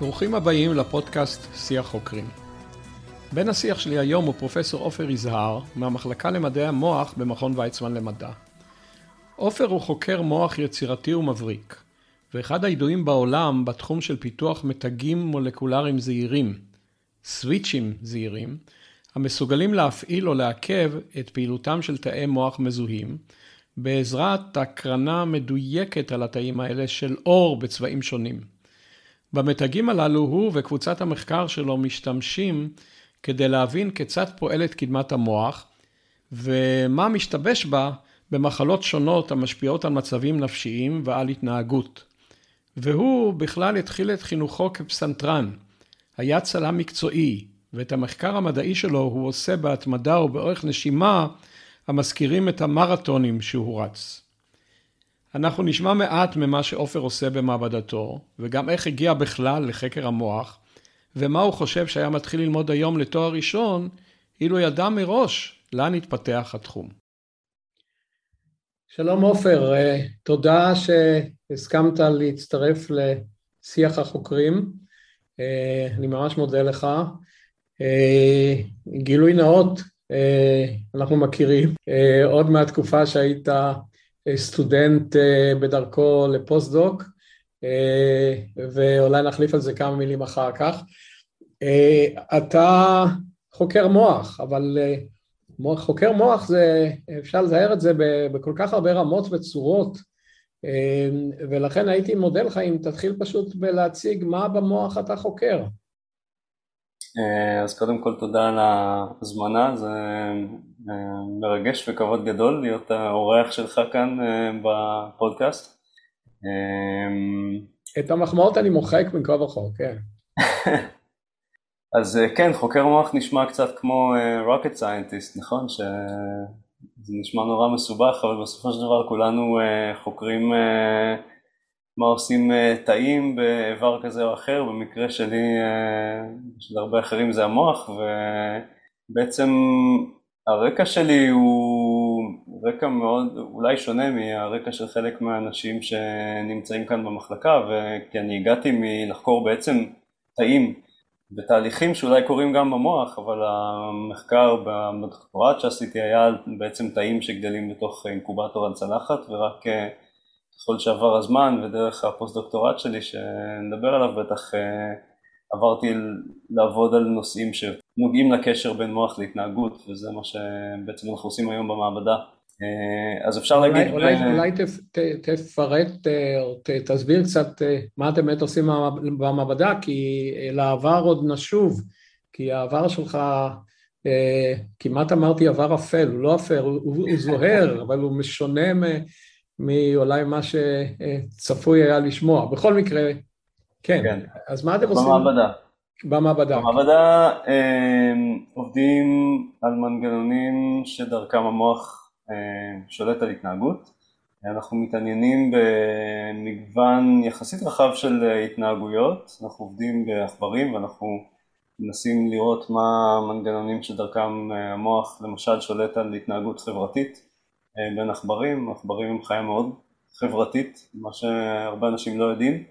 ברוכים הבאים לפודקאסט שיח חוקרים. בן השיח שלי היום הוא פרופסור עופר יזהר, מהמחלקה למדעי המוח במכון ויצמן למדע. עופר הוא חוקר מוח יצירתי ומבריק, ואחד הידועים בעולם בתחום של פיתוח מתגים מולקולריים זעירים, סוויצ'ים זעירים, המסוגלים להפעיל או לעכב את פעילותם של תאי מוח מזוהים, בעזרת הקרנה מדויקת על התאים האלה של אור בצבעים שונים. במתגים הללו הוא וקבוצת המחקר שלו משתמשים כדי להבין כיצד פועלת קדמת המוח ומה משתבש בה במחלות שונות המשפיעות על מצבים נפשיים ועל התנהגות. והוא בכלל התחיל את חינוכו כפסנתרן. היה צלם מקצועי, ואת המחקר המדעי שלו הוא עושה בהתמדה ובאורך נשימה המזכירים את המרתונים שהוא רץ. אנחנו נשמע מעט ממה שעופר עושה במעבדתו, וגם איך הגיע בכלל לחקר המוח, ומה הוא חושב שהיה מתחיל ללמוד היום לתואר ראשון, אילו ידע מראש לאן התפתח התחום. שלום עופר, אה, תודה שהסכמת להצטרף לשיח החוקרים, אה, אני ממש מודה לך. אה, גילוי נאות, אנחנו מכירים, עוד מהתקופה שהיית סטודנט בדרכו לפוסט-דוק, ואולי נחליף על זה כמה מילים אחר כך. אתה חוקר מוח, אבל חוקר מוח זה, אפשר לזהר את זה בכל כך הרבה רמות וצורות, ולכן הייתי מודה לך אם תתחיל פשוט בלהציג מה במוח אתה חוקר. אז קודם כל תודה על ההזמנה, זה אה, מרגש וכבוד גדול להיות האורח שלך כאן אה, בפודקאסט. את המחמאות אני מוחק בין כה וכה, כן. אז אה, כן, חוקר מוח נשמע קצת כמו rocket scientist, נכון? שזה נשמע נורא מסובך, אבל בסופו של דבר כולנו חוקרים מה עושים uh, תאים באיבר כזה או אחר, במקרה שלי, uh, של הרבה אחרים זה המוח, ובעצם הרקע שלי הוא רקע מאוד, אולי שונה מהרקע של חלק מהאנשים שנמצאים כאן במחלקה, כי אני הגעתי מלחקור בעצם תאים בתהליכים שאולי קורים גם במוח, אבל המחקר בדוקטורט שעשיתי היה בעצם תאים שגדלים בתוך אינקובטור על צלחת, ורק אה, ככל שעבר הזמן ודרך הפוסט-דוקטורט שלי שנדבר עליו בטח אה, עברתי לעבוד על נושאים שנוגעים לקשר בין מוח להתנהגות, וזה מה שבעצם אנחנו עושים היום במעבדה. אה, אז אפשר אולי, להגיד... אולי, ב... אולי תפ, ת, תפרט אה, או ת, תסביר קצת אה, מה אתם באמת עושים במעבדה, כי לעבר עוד נשוב, כי העבר שלך, כמעט אמרתי עבר אפל, הוא לא אפל, הוא, הוא זוהר, אבל הוא משונה מאולי מה שצפוי היה לשמוע. בכל מקרה, כן, כן. אז מה אתם עושים? במעבדה. במעבדה. במעבדה עובדים על מנגנונים שדרכם המוח אה, שולט על התנהגות. אנחנו מתעניינים במגוון יחסית רחב של התנהגויות, אנחנו עובדים בעכברים ואנחנו מנסים לראות מה המנגנונים שדרכם אה, המוח למשל שולט על התנהגות חברתית אה, בין עכברים, עכברים הם חיה מאוד חברתית, מה שהרבה אנשים לא יודעים,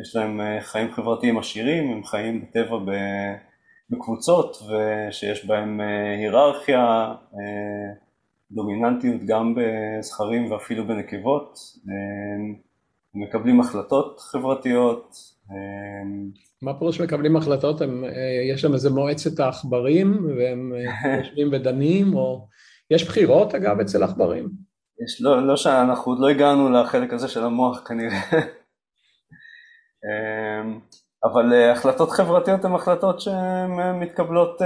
יש להם חיים חברתיים עשירים, הם חיים בטבע בקבוצות ושיש בהם היררכיה דומיננטיות גם בזכרים ואפילו בנקבות, מקבלים החלטות חברתיות. מה פירוש מקבלים החלטות? הם, יש שם איזה מועצת העכברים והם יושבים ודנים, או יש בחירות אגב אצל עכברים? יש, לא, לא שאנחנו עוד לא הגענו לחלק הזה של המוח כנראה. אבל החלטות חברתיות הן החלטות שמתקבלות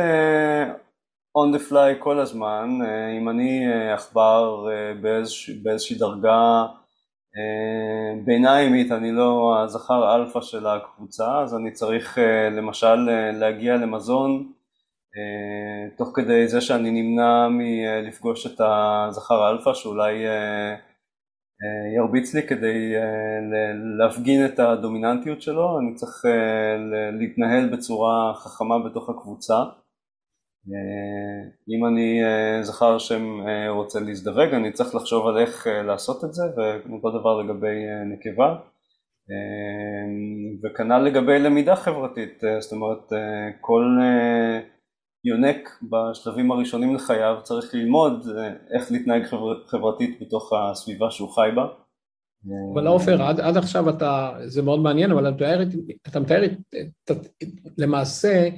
on the fly כל הזמן, אה, אם אני אה, עכבר אה, באיזוש, באיזושהי דרגה ביניימית, אני לא הזכר אלפא של הקבוצה, אז אני צריך למשל להגיע למזון תוך כדי זה שאני נמנע מלפגוש את הזכר אלפא שאולי ירביץ לי כדי להפגין את הדומיננטיות שלו, אני צריך להתנהל בצורה חכמה בתוך הקבוצה. אה, אם אני אה, זכר שרוצה להזדווג, אני צריך לחשוב על איך אה, לעשות את זה, ואותו דבר לגבי נקבה. וכנ"ל לגבי למידה חברתית, זאת אומרת כל יונק בשלבים הראשונים לחייו צריך ללמוד איך להתנהג חברתית בתוך הסביבה שהוא חי בה. אבל עופר, עד, עד עכשיו אתה, זה מאוד מעניין, אבל אתה מתאר, אתה מתאר למעשה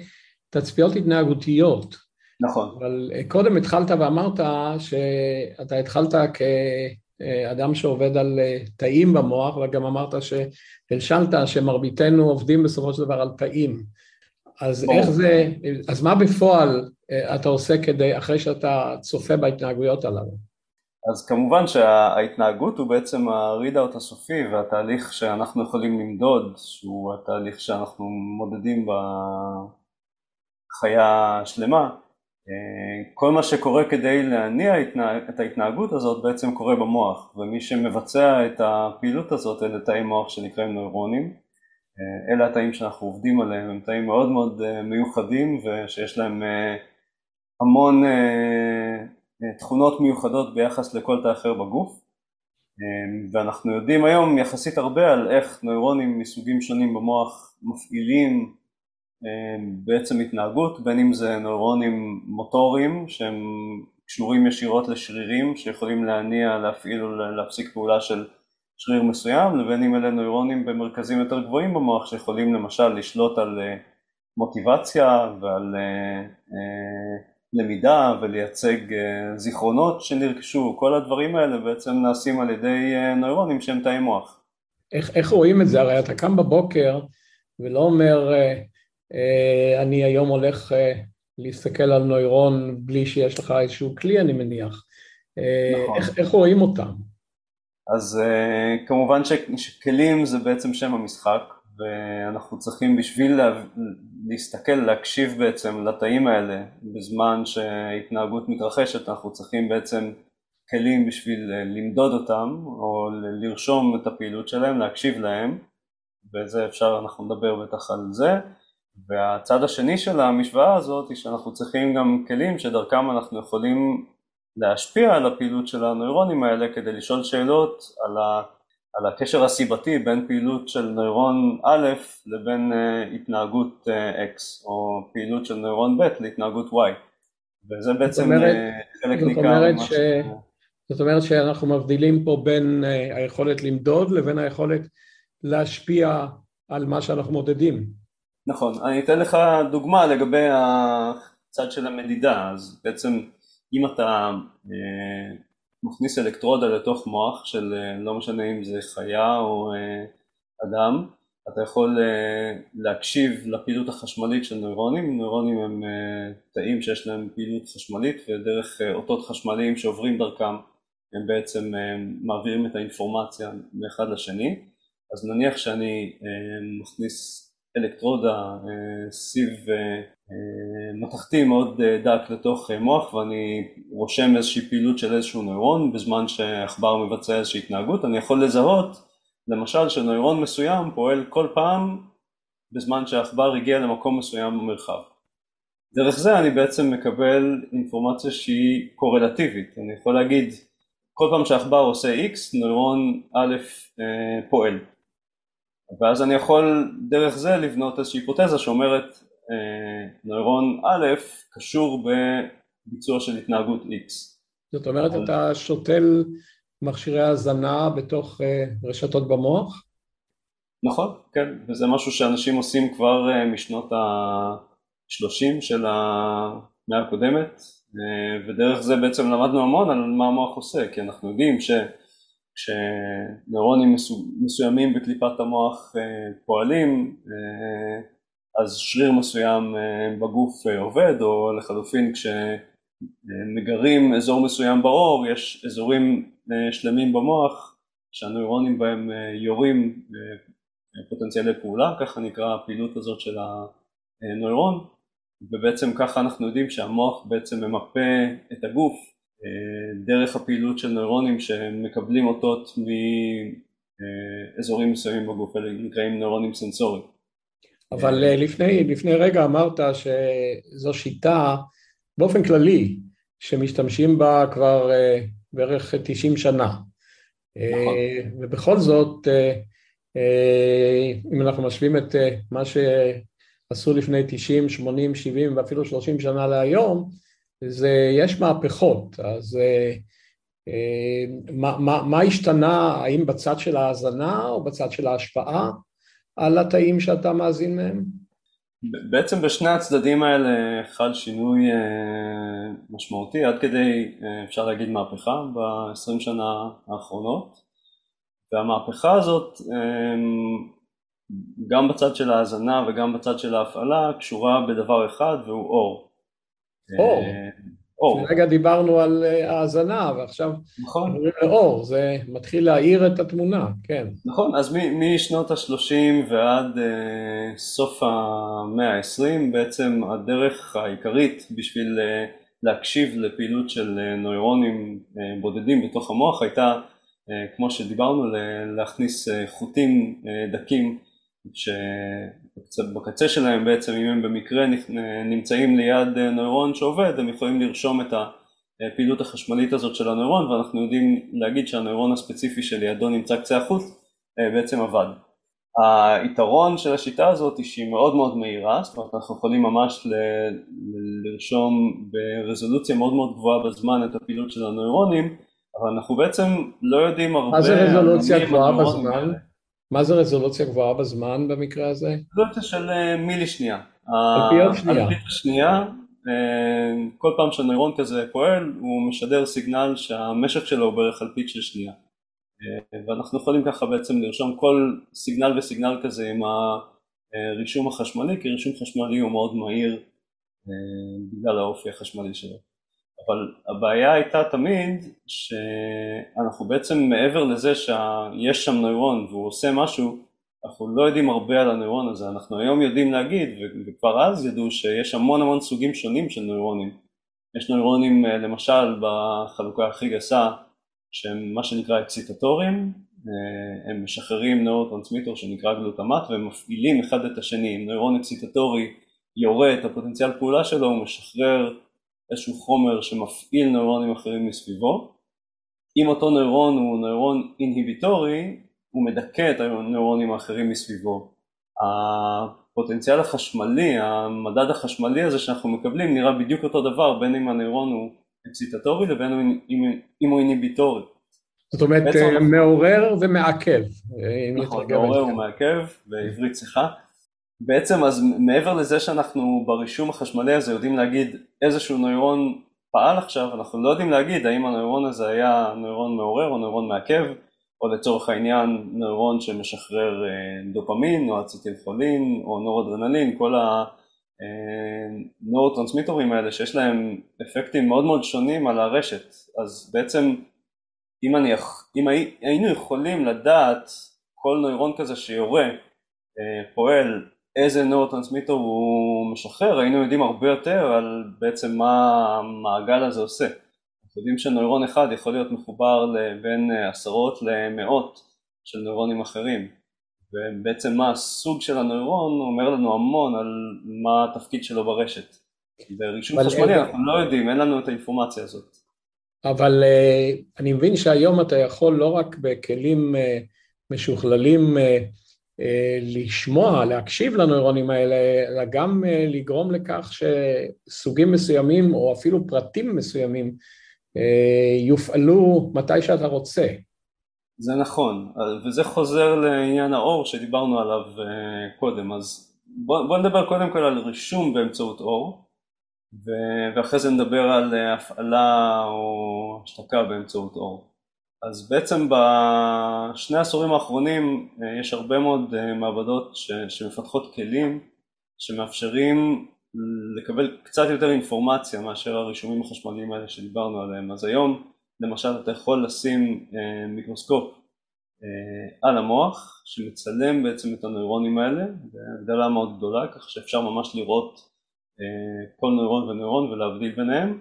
תצפיות התנהגותיות. נכון. אבל קודם התחלת ואמרת שאתה התחלת כאדם שעובד על תאים במוח, וגם אמרת שהלשנת שמרביתנו עובדים בסופו של דבר על תאים. אז איך זה, אז מה בפועל אתה עושה כדי, אחרי שאתה צופה בהתנהגויות הללו? אז כמובן שההתנהגות הוא בעצם ה-readout הסופי והתהליך שאנחנו יכולים למדוד, שהוא התהליך שאנחנו מודדים בחיה שלמה. כל מה שקורה כדי להניע את ההתנהגות הזאת בעצם קורה במוח, ומי שמבצע את הפעילות הזאת אלה תאי מוח שנקראים נוירונים. אלה התאים שאנחנו עובדים עליהם, הם תאים מאוד מאוד מיוחדים ושיש להם המון תכונות מיוחדות ביחס לכל תא אחר בגוף. ואנחנו יודעים היום יחסית הרבה על איך נוירונים מסוגים שונים במוח מפעילים בעצם התנהגות, בין אם זה נוירונים מוטוריים שהם קשורים ישירות לשרירים שיכולים להניע, להפעיל או להפסיק פעולה של שריר מסוים, לבין אם אלה נוירונים במרכזים יותר גבוהים במוח שיכולים למשל לשלוט על מוטיבציה ועל למידה ולייצג אה, זיכרונות שנרכשו, כל הדברים האלה בעצם נעשים על ידי אה, נוירונים שהם תאי מוח. איך, איך רואים את זה? הרי אתה קם בבוקר ולא אומר אה, אני היום הולך להסתכל על נוירון בלי שיש לך איזשהו כלי אני מניח. נכון. איך, איך רואים אותם? אז כמובן שכלים זה בעצם שם המשחק ואנחנו צריכים בשביל לה, להסתכל, להקשיב בעצם לתאים האלה בזמן שהתנהגות מתרחשת, אנחנו צריכים בעצם כלים בשביל למדוד אותם או לרשום את הפעילות שלהם, להקשיב להם וזה אפשר, אנחנו נדבר בטח על זה. והצד השני של המשוואה הזאת היא שאנחנו צריכים גם כלים שדרכם אנחנו יכולים להשפיע על הפעילות של הנוירונים האלה כדי לשאול שאלות על ה... על הקשר הסיבתי בין פעילות של נוירון א' לבין uh, התנהגות uh, X או פעילות של נוירון ב' להתנהגות Y. וזה בעצם אומרת, uh, חלק ניכר ש... ש... זאת אומרת שאנחנו מבדילים פה בין היכולת למדוד לבין היכולת להשפיע על מה שאנחנו מודדים. נכון, אני אתן לך דוגמה לגבי הצד של המדידה, אז בעצם אם אתה uh, מכניס אלקטרודה לתוך מוח של אה, לא משנה אם זה חיה או אה, אדם, אתה יכול אה, להקשיב לפעילות החשמלית של נוירונים, נוירונים הם תאים שיש להם פעילות חשמלית ודרך אותות חשמליים שעוברים דרכם הם בעצם מעבירים את האינפורמציה מאחד לשני, אז נניח שאני מכניס אלקטרודה, סיב מתכתי מאוד אה, דק לתוך אה, מוח ואני רושם איזושהי פעילות של איזשהו נוירון בזמן שעכבר מבצע איזושהי התנהגות, אני יכול לזהות למשל שנוירון מסוים פועל כל פעם בזמן שהעכבר הגיע למקום מסוים במרחב. דרך זה אני בעצם מקבל אינפורמציה שהיא קורלטיבית, אני יכול להגיד כל פעם שהעכבר עושה X נוירון א' אה, פועל ואז אני יכול דרך זה לבנות איזושהי היפותזה שאומרת אה, נוירון א' קשור בביצוע של התנהגות X. זאת אומרת אתה שותל מכשירי האזנה בתוך אה, רשתות במוח? נכון, כן, וזה משהו שאנשים עושים כבר אה, משנות ה-30 של המאה הקודמת ודרך זה בעצם למדנו המון על מה המוח עושה כי אנחנו יודעים שכשנוירונים מסוימים בקליפת המוח פועלים אז שריר מסוים אה, בגוף אה, עובד, או לחלופין כשמגרים אזור מסוים בעור, יש אזורים אה, שלמים במוח שהנוירונים בהם יורים פוטנציאלי פעולה, ככה נקרא הפעילות הזאת של הנוירון, ובעצם ככה אנחנו יודעים שהמוח בעצם ממפה את הגוף דרך הפעילות של נוירונים שמקבלים אותות מאזורים מסוימים בגוף, אלה נקראים נוירונים סנסוריים. אבל אה, לפני, לפני רגע אמרת שזו שיטה באופן כללי שמשתמשים בה כבר אה, בערך 90 שנה. נכון. ובכל זאת אם אנחנו משווים את מה שעשו לפני 90, 80, 70 ואפילו 30 שנה להיום, זה, יש מהפכות, אז מה, מה, מה השתנה, האם בצד של ההאזנה או בצד של ההשפעה על התאים שאתה מאזין מהם? בעצם בשני הצדדים האלה חל שינוי אה, משמעותי, עד כדי אה, אפשר להגיד מהפכה ב-20 שנה האחרונות, והמהפכה הזאת אה, גם בצד של ההאזנה וגם בצד של ההפעלה קשורה בדבר אחד והוא אור. אור. אור. רגע דיברנו על אה, האזנה, ועכשיו נכון. לאור, זה מתחיל להאיר את התמונה, כן. נכון, אז משנות ה-30 ועד uh, סוף המאה ה-20, בעצם הדרך העיקרית בשביל uh, להקשיב לפעילות של uh, נוירונים uh, בודדים בתוך המוח הייתה, uh, כמו שדיברנו, להכניס uh, חוטים uh, דקים שבקצה שלהם בעצם אם הם במקרה נמצאים ליד נוירון שעובד הם יכולים לרשום את הפעילות החשמלית הזאת של הנוירון ואנחנו יודעים להגיד שהנוירון הספציפי שלידו נמצא קצה החוט אה, בעצם עבד. היתרון של השיטה הזאת היא שהיא מאוד מאוד מהירה, זאת אומרת אנחנו יכולים ממש ל- לרשום ברזולוציה מאוד מאוד גבוהה בזמן את הפעילות של הנוירונים אבל אנחנו בעצם לא יודעים הרבה... מה זה רזולוציה גבוהה בזמן? מה זה רזולוציה גבוהה בזמן במקרה הזה? רזולוציה של אה, מילי שנייה. אלפיות שנייה. אלפית שנייה, אה, כל פעם שנוירון כזה פועל הוא משדר סיגנל שהמשך שלו הוא בערך אלפית של שנייה. אה, ואנחנו יכולים ככה בעצם לרשום כל סיגנל וסיגנל כזה עם הרישום החשמלי, כי רישום חשמלי הוא מאוד מהיר בגלל האופי החשמלי שלו. אבל הבעיה הייתה תמיד שאנחנו בעצם מעבר לזה שיש שם נוירון והוא עושה משהו, אנחנו לא יודעים הרבה על הנוירון הזה, אנחנו היום יודעים להגיד וכבר אז ידעו שיש המון המון סוגים שונים של נוירונים. יש נוירונים אה, למשל בחלוקה הכי גסה שהם מה שנקרא אקסיטטורים, אה, הם משחררים נוירוטרנסמיטור שנקרא גלוטמט והם מפעילים אחד את השני, אם נוירון אקסיטטורי יורה את הפוטנציאל פעולה שלו הוא משחרר איזשהו חומר שמפעיל נוירונים אחרים מסביבו. אם אותו נוירון הוא נוירון אינהיביטורי, הוא מדכא את הנוירונים האחרים מסביבו. הפוטנציאל החשמלי, המדד החשמלי הזה שאנחנו מקבלים נראה בדיוק אותו דבר בין אם הנוירון הוא אקסיטטורי לבין אם, אם הוא אינהיביטורי. זאת אומרת מעורר ומעכב. נכון, מעורר ומעכב בעברית צחה. בעצם אז מעבר לזה שאנחנו ברישום החשמלי הזה יודעים להגיד איזשהו נוירון פעל עכשיו, אנחנו לא יודעים להגיד האם הנוירון הזה היה נוירון מעורר או נוירון מעכב, או לצורך העניין נוירון שמשחרר אה, דופמין או אצטילכולין או נוראדרנלין, כל הנורוטרנסמיטורים האלה שיש להם אפקטים מאוד מאוד שונים על הרשת, אז בעצם אם, אני, אם היינו יכולים לדעת כל נוירון כזה שיורה אה, פועל איזה נורוטרנסמיטור הוא משחרר, היינו יודעים הרבה יותר על בעצם מה המעגל הזה עושה. אנחנו יודעים שנוירון אחד יכול להיות מחובר בין עשרות למאות של נוירונים אחרים, ובעצם מה הסוג של הנוירון אומר לנו המון על מה התפקיד שלו ברשת. ברישום חשמלי אנחנו לא יודעים, אין לנו את האינפורמציה הזאת. אבל uh, אני מבין שהיום אתה יכול לא רק בכלים uh, משוכללים אה, לשמוע, להקשיב לנוירונים האלה, אלא גם אה, לגרום לכך שסוגים מסוימים או אפילו פרטים מסוימים אה, יופעלו מתי שאתה רוצה. זה נכון, וזה חוזר לעניין האור שדיברנו עליו קודם, אז בוא, בוא נדבר קודם כל על רישום באמצעות אור, ואחרי זה נדבר על הפעלה או השתקה באמצעות אור. אז בעצם בשני העשורים האחרונים אה, יש הרבה מאוד אה, מעבדות שמפתחות כלים שמאפשרים לקבל קצת יותר אינפורמציה מאשר הרישומים החשמליים האלה שדיברנו עליהם. אז היום למשל אתה יכול לשים אה, מיקרוסקופ על המוח שמצלם בעצם את הנוירונים האלה בהגדלה מאוד גדולה כך שאפשר ממש לראות כל נוירון ונוירון ולהבדיל ביניהם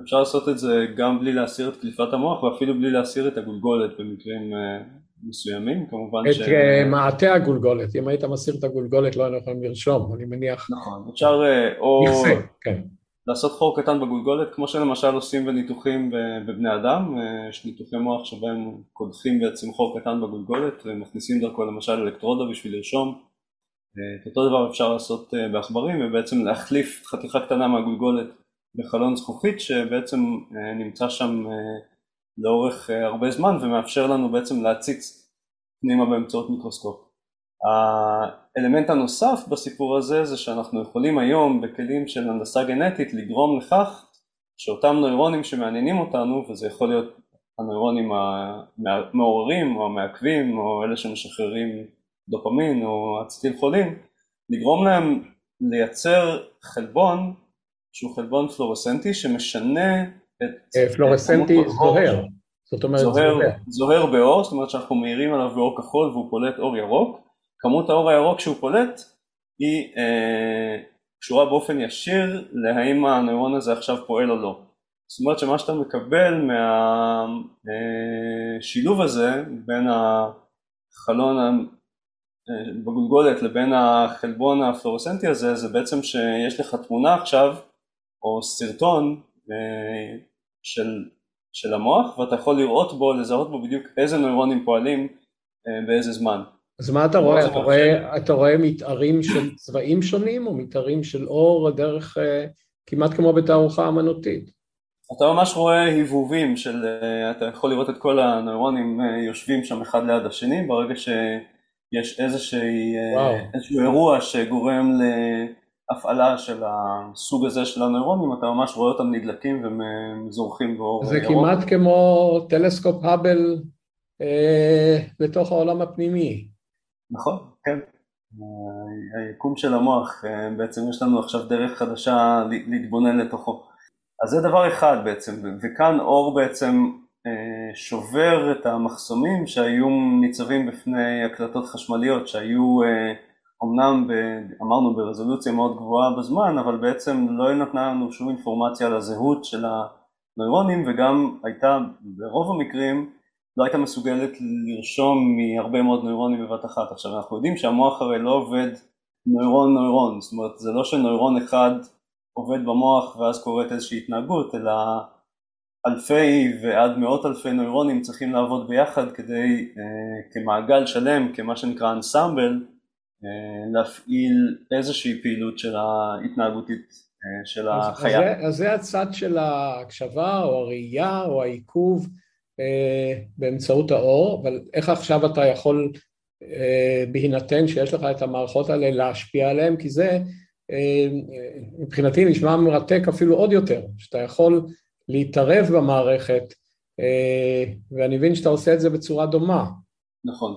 אפשר לעשות את זה גם בלי להסיר את קליפת המוח ואפילו בלי להסיר את הגולגולת במקרים uh, מסוימים, כמובן את ש... את uh, מעטה הגולגולת, אם היית מסיר את הגולגולת לא היינו יכולים לרשום, אני מניח. נכון, אפשר uh, או... נכסה, כן. לעשות חור קטן בגולגולת, כמו שלמשל עושים בניתוחים בבני אדם, יש ניתוחי מוח שבהם קודחים בעצם חור קטן בגולגולת ומכניסים דרכו למשל אלקטרודה בשביל לרשום. את אותו דבר אפשר לעשות בעכברים ובעצם להחליף חתיכה קטנה מהגולגולת בחלון זכוכית שבעצם נמצא שם לאורך הרבה זמן ומאפשר לנו בעצם להציץ פנימה באמצעות מיקרוסקופ. האלמנט הנוסף בסיפור הזה זה שאנחנו יכולים היום בכלים של הנדסה גנטית לגרום לכך שאותם נוירונים שמעניינים אותנו, וזה יכול להיות הנוירונים המעוררים או המעכבים או אלה שמשחררים דופמין או אצטיל חולין, לגרום להם לייצר חלבון שהוא חלבון פלורסנטי שמשנה את... אה, פלורסנטי זוהר, זאת אומרת זוהר. זוהר באור, זאת אומרת שאנחנו מאירים עליו באור כחול והוא פולט אור ירוק כמות האור הירוק שהוא פולט היא אה, קשורה באופן ישיר להאם הנוירון הזה עכשיו פועל או לא. זאת אומרת שמה שאתה מקבל מהשילוב אה, הזה בין החלון אה, בגולגולת לבין החלבון הפלורסנטי הזה זה בעצם שיש לך תמונה עכשיו או סרטון אה, של, של המוח ואתה יכול לראות בו, לזהות בו בדיוק איזה נוירונים פועלים אה, באיזה זמן. אז מה אתה רואה? אתה רואה, אתה רואה מתארים של צבעים שונים או מתארים של אור דרך אה, כמעט כמו בתערוכה אמנותית? אתה ממש רואה היבובים של, אתה יכול לראות את כל הנוירונים יושבים שם אחד ליד השני ברגע שיש איזושהי, איזשהו אירוע שגורם להפעלה של הסוג הזה של הנוירונים, אתה ממש רואה אותם נדלקים וזורחים באור זה ירוק. כמעט כמו טלסקופ האבל אה, לתוך העולם הפנימי. נכון, כן. היקום של המוח, אה, בעצם יש לנו עכשיו דרך חדשה להתבונן לתוכו. אז זה דבר אחד בעצם, וכאן אור בעצם אה, שובר את המחסומים שהיו ניצבים בפני הקלטות חשמליות שהיו אמנם, ב, אמרנו ברזולוציה מאוד גבוהה בזמן, אבל בעצם לא נתנה לנו שום אינפורמציה על הזהות של הנוירונים וגם הייתה ברוב המקרים לא הייתה מסוגלת לרשום מהרבה מאוד נוירונים בבת אחת. עכשיו אנחנו יודעים שהמוח הרי לא עובד נוירון נוירון, זאת אומרת זה לא שנוירון אחד עובד במוח ואז קורית איזושהי התנהגות, אלא אלפי ועד מאות אלפי נוירונים צריכים לעבוד ביחד כדי אה, כמעגל שלם, כמה שנקרא אנסמבל, להפעיל איזושהי פעילות של ההתנהגותית אה, של החיה. אז, אז, זה, הצד של ההקשבה או הראייה או העיכוב אה, באמצעות האור, אבל איך עכשיו אתה יכול אה, בהינתן שיש לך את המערכות האלה להשפיע עליהן, כי זה אה, מבחינתי נשמע מרתק אפילו עוד יותר, שאתה יכול להתערב במערכת, ואני מבין שאתה עושה את זה בצורה דומה. נכון.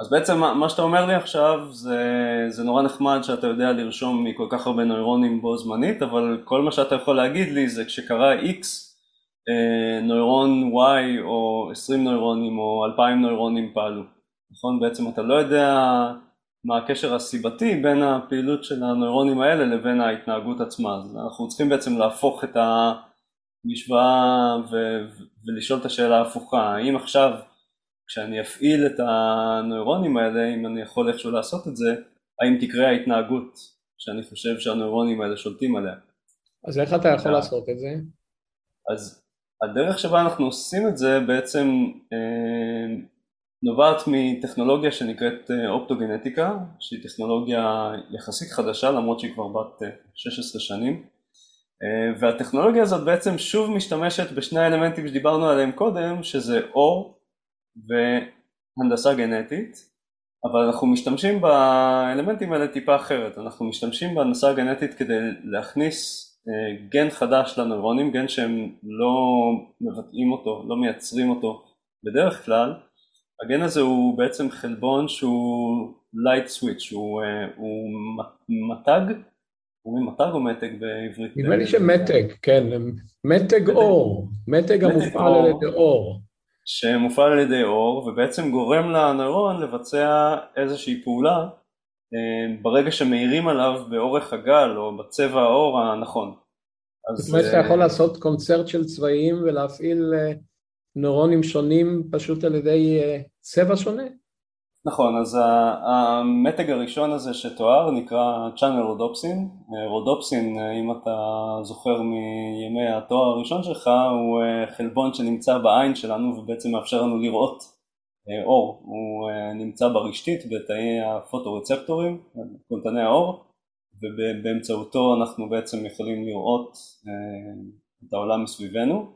אז בעצם מה שאתה אומר לי עכשיו זה, זה נורא נחמד שאתה יודע לרשום מכל כך הרבה נוירונים בו זמנית, אבל כל מה שאתה יכול להגיד לי זה כשקרה X אה, נוירון Y או 20 נוירונים או 2,000 נוירונים פעלו, נכון? בעצם אתה לא יודע מה הקשר הסיבתי בין הפעילות של הנוירונים האלה לבין ההתנהגות עצמה, אז אנחנו צריכים בעצם להפוך את המשוואה ו- ולשאול את השאלה ההפוכה, האם עכשיו כשאני אפעיל את הנוירונים האלה, אם אני יכול איכשהו לעשות את זה, האם תקרה ההתנהגות שאני חושב שהנוירונים האלה שולטים עליה. אז איך אתה יכול לעשות את זה? אז הדרך שבה אנחנו עושים את זה בעצם אה, נובעת מטכנולוגיה שנקראת אה, אופטוגנטיקה, שהיא טכנולוגיה יחסית חדשה למרות שהיא כבר בת 16 אה, שנים והטכנולוגיה הזאת בעצם שוב משתמשת בשני האלמנטים שדיברנו עליהם קודם שזה אור והנדסה גנטית אבל אנחנו משתמשים באלמנטים האלה טיפה אחרת, אנחנו משתמשים בהנדסה גנטית כדי להכניס גן חדש לנוירונים, גן שהם לא מבטאים אותו, לא מייצרים אותו בדרך כלל, הגן הזה הוא בעצם חלבון שהוא light switch, הוא, אה, הוא מתג, אומרים מתג או מתג בעברית? נדמה לי שמתג, כן, מתג אור, מתג המופעל על ידי אור. שמופעל על ידי אור ובעצם גורם לנוירון לבצע איזושהי פעולה אה, ברגע שמאירים עליו באורך הגל או בצבע העור הנכון. זאת אומרת שאתה יכול לעשות קונצרט של צבעים ולהפעיל אה, נוירונים שונים פשוט על ידי אה, צבע שונה? נכון, אז המתג הראשון הזה שתואר נקרא Channel רודופסין. רודופסין, אם אתה זוכר מימי התואר הראשון שלך, הוא חלבון שנמצא בעין שלנו ובעצם מאפשר לנו לראות אור. הוא נמצא ברשתית בתאי הפוטורצפטורים, קונטני האור, ובאמצעותו אנחנו בעצם יכולים לראות את העולם מסביבנו.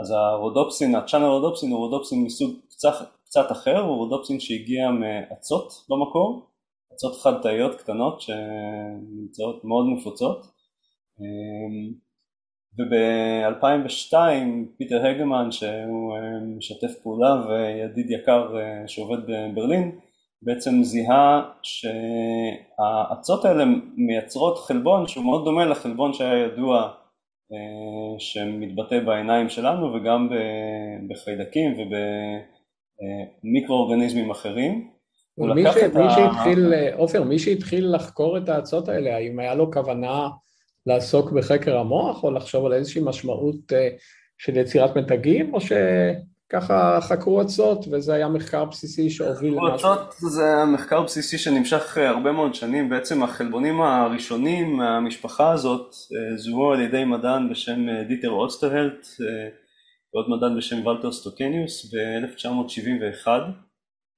אז הרודופסין, ה-Channel רודופסין הוא רודופסין מסוג קצת קצת אחר, הוא רודופסין שהגיע מאצות במקור, אצות חד תאיות קטנות שנמצאות מאוד נפוצות. וב-2002 פיטר הגמן שהוא משתף פעולה וידיד יקר שעובד בברלין בעצם זיהה שהאצות האלה מייצרות חלבון שהוא מאוד דומה לחלבון שהיה ידוע שמתבטא בעיניים שלנו וגם בחיידקים וב... מיקרואורגניזמים אחרים. מי, ש... מי שהתחיל, עופר, מי שהתחיל לחקור את האצות האלה, האם היה לו כוונה לעסוק בחקר המוח או לחשוב על איזושהי משמעות אה, של יצירת מתגים, או שככה חקרו אצות וזה היה מחקר בסיסי שהוביל למשהו? אצות זה מחקר בסיסי שנמשך אה, הרבה מאוד שנים, בעצם החלבונים הראשונים מהמשפחה הזאת אה, זוהו על ידי מדען בשם דיטר אוסטרהלט ועוד מדען בשם ולטר סטוקניוס ב-1971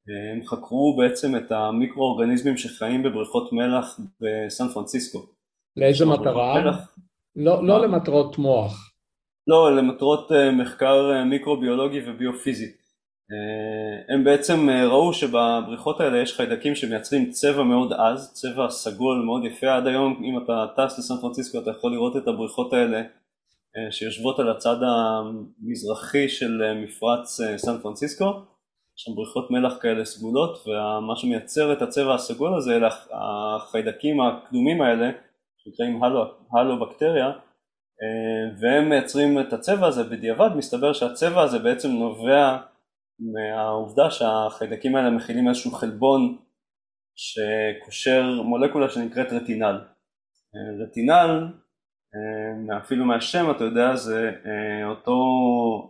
הם חקרו בעצם את המיקרואורגניזמים שחיים בבריכות מלח בסן פרנסיסקו. לאיזה מטרה? לא, לא למטרות מוח. לא, למטרות אה, מחקר אה, מיקרוביולוגי וביופיזי. אה, הם בעצם ראו שבבריכות האלה יש חיידקים שמייצרים צבע מאוד עז, צבע סגול מאוד יפה עד היום אם אתה טס לסן פרנסיסקו אתה יכול לראות את הבריכות האלה שיושבות על הצד המזרחי של אה, מפרץ אה, סן פרנסיסקו, יש שם בריכות מלח כאלה סגולות ומה שמייצר את הצבע הסגול הזה אלה החיידקים הקדומים האלה שנקראים הלו, הלו בקטריה והם מייצרים את הצבע הזה בדיעבד מסתבר שהצבע הזה בעצם נובע מהעובדה שהחיידקים האלה מכילים איזשהו חלבון שקושר מולקולה שנקראת רטינל. רטינל אה, אפילו מהשם אתה יודע זה אה, אותו,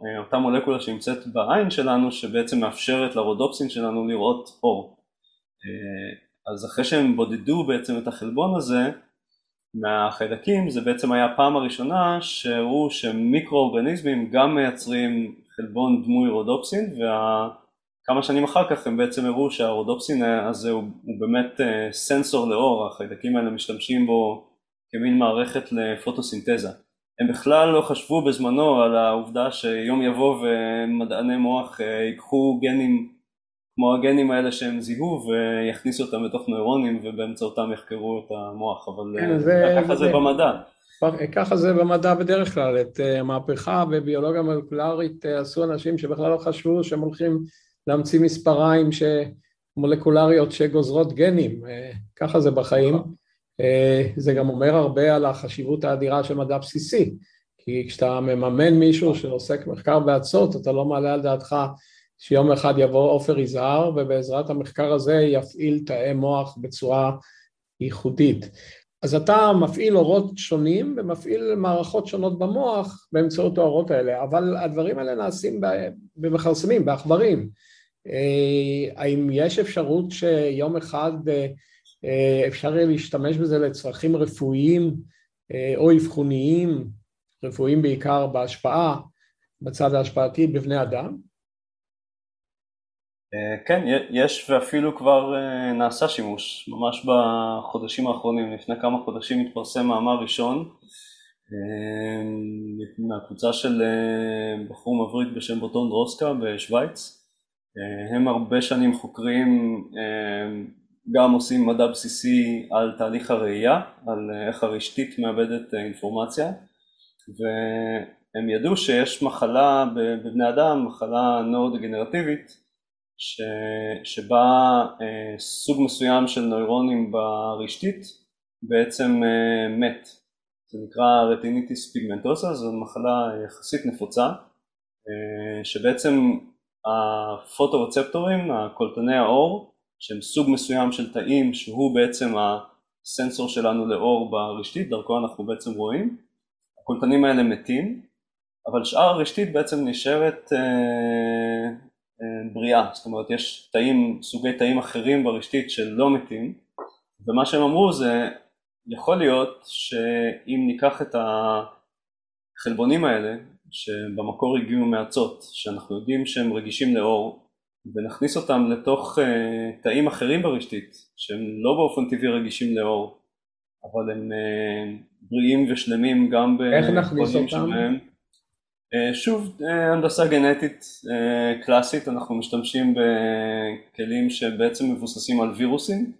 אה, אותה מולקולה שנמצאת בעין שלנו שבעצם מאפשרת לרודופסין שלנו לראות אור. אז אחרי שהם בודדו בעצם את החלבון הזה מהחיידקים זה בעצם היה הפעם הראשונה שהראו שמיקרואורגניזמים גם מייצרים חלבון דמוי רודופסין וכמה שנים אחר כך הם בעצם הראו שהרודופסין הזה הוא, הוא באמת סנסור לאור, החיידקים האלה משתמשים בו כמין מערכת לפוטוסינתזה. הם בכלל לא חשבו בזמנו על העובדה שיום יבוא ומדעני מוח אה, ייקחו גנים כמו הגנים האלה שהם זיהו ויכניסו אותם לתוך נוירונים ובאמצעותם יחקרו את המוח, אבל כן, אה, זה, ככה זה, זה במדע. ככה זה במדע בדרך כלל, את המהפכה אה, בביולוגיה מולקולרית עשו אנשים שבכלל לא חשבו שהם הולכים להמציא מספריים מולקולריות שגוזרות גנים, ככה זה בחיים. אה, זה גם אומר הרבה על החשיבות האדירה של מדע בסיסי, כי כשאתה מממן מישהו שעוסק מחקר באצות, אתה לא מעלה על דעתך שיום אחד יבוא עופר יזהר ובעזרת המחקר הזה יפעיל תאי מוח בצורה ייחודית. אז אתה מפעיל אורות שונים ומפעיל מערכות שונות במוח באמצעות האורות האלה, אבל הדברים האלה נעשים במכרסמים, בעכברים. אה, האם יש אפשרות שיום אחד אה, אפשר יהיה להשתמש בזה לצרכים רפואיים אה, או אבחוניים, רפואיים בעיקר בהשפעה, בצד ההשפעתי בבני אדם? אה, כן, יש ואפילו כבר נעשה שימוש, ממש בחודשים האחרונים, לפני כמה חודשים התפרסם מאמר ראשון מהקבוצה של בחור מבריק בשם בוטון דרוסקה בשוויץ, הם הרבה שנים חוקרים גם עושים מדע בסיסי על תהליך הראייה, על איך הרשתית מאבדת אה, אינפורמציה. והם ידעו שיש מחלה בבני אדם, מחלה נורו-דגנרטיבית ש... שבה אה, סוג מסוים של נוירונים ברשתית בעצם אה, מת. זה נקרא רטיניטיס פיגמנטוסה, זו מחלה יחסית נפוצה שבעצם הפוטורצפטורים, הקולטני האור שהם סוג מסוים של תאים שהוא בעצם הסנסור שלנו לאור ברשתית, דרכו אנחנו בעצם רואים, הקולטנים האלה מתים, אבל שאר הרשתית בעצם נשארת אה, בריאה, זאת אומרת יש תאים, סוגי תאים אחרים ברשתית שלא מתים ומה שהם אמרו זה יכול להיות שאם ניקח את החלבונים האלה שבמקור הגיעו מאצות שאנחנו יודעים שהם רגישים לאור ונכניס אותם לתוך uh, תאים אחרים ברשתית שהם לא באופן טבעי רגישים לאור אבל הם uh, בריאים ושלמים גם בקודים שלהם. Uh, שוב uh, הנדסה גנטית uh, קלאסית אנחנו משתמשים בכלים שבעצם מבוססים על וירוסים,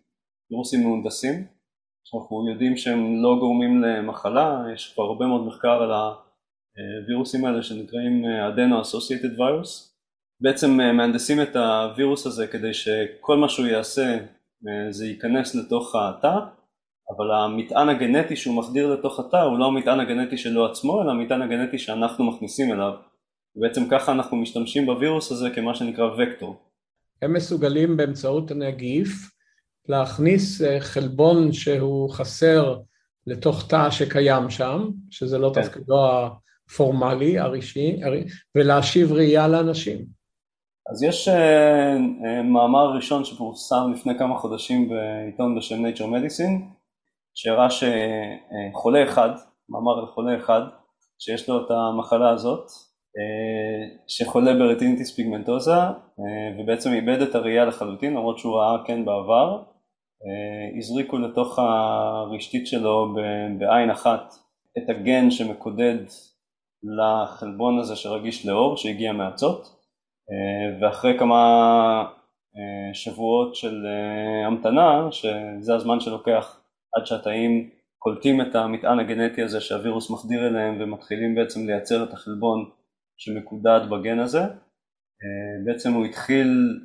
וירוסים מהונדסים. שאנחנו יודעים שהם לא גורמים למחלה, יש כבר הרבה מאוד מחקר על הווירוסים האלה שנקראים Associated Virus בעצם אה, מהנדסים את הווירוס הזה כדי שכל מה שהוא יעשה אה, זה ייכנס לתוך התא אבל המטען הגנטי שהוא מחדיר לתוך התא הוא לא המטען הגנטי שלו עצמו אלא המטען הגנטי שאנחנו מכניסים אליו ובעצם ככה אנחנו משתמשים בווירוס הזה כמה שנקרא וקטור. הם מסוגלים באמצעות הנגיף להכניס אה, חלבון שהוא חסר לתוך תא שקיים שם, שזה לא כן. תפקידו הפורמלי, הרשמי, ולהשיב ראייה לאנשים. אז יש uh, uh, מאמר ראשון שפורסם לפני כמה חודשים בעיתון בשם Nature Medicine שהראה שחולה אחד, מאמר על חולה אחד שיש לו את המחלה הזאת שחולה ברטיניטיס פיגמנטוזה ובעצם איבד את הראייה לחלוטין למרות שהוא ראה כן בעבר הזריקו לתוך הרשתית שלו בעין אחת את הגן שמקודד לחלבון הזה שרגיש לאור שהגיע מאצות אה, ואחרי כמה אה, שבועות של אה, המתנה, שזה הזמן שלוקח עד שהתאים קולטים את המטען הגנטי הזה שהווירוס מחדיר אליהם ומתחילים בעצם לייצר את החלבון שמקודד בגן הזה, בעצם הוא התחיל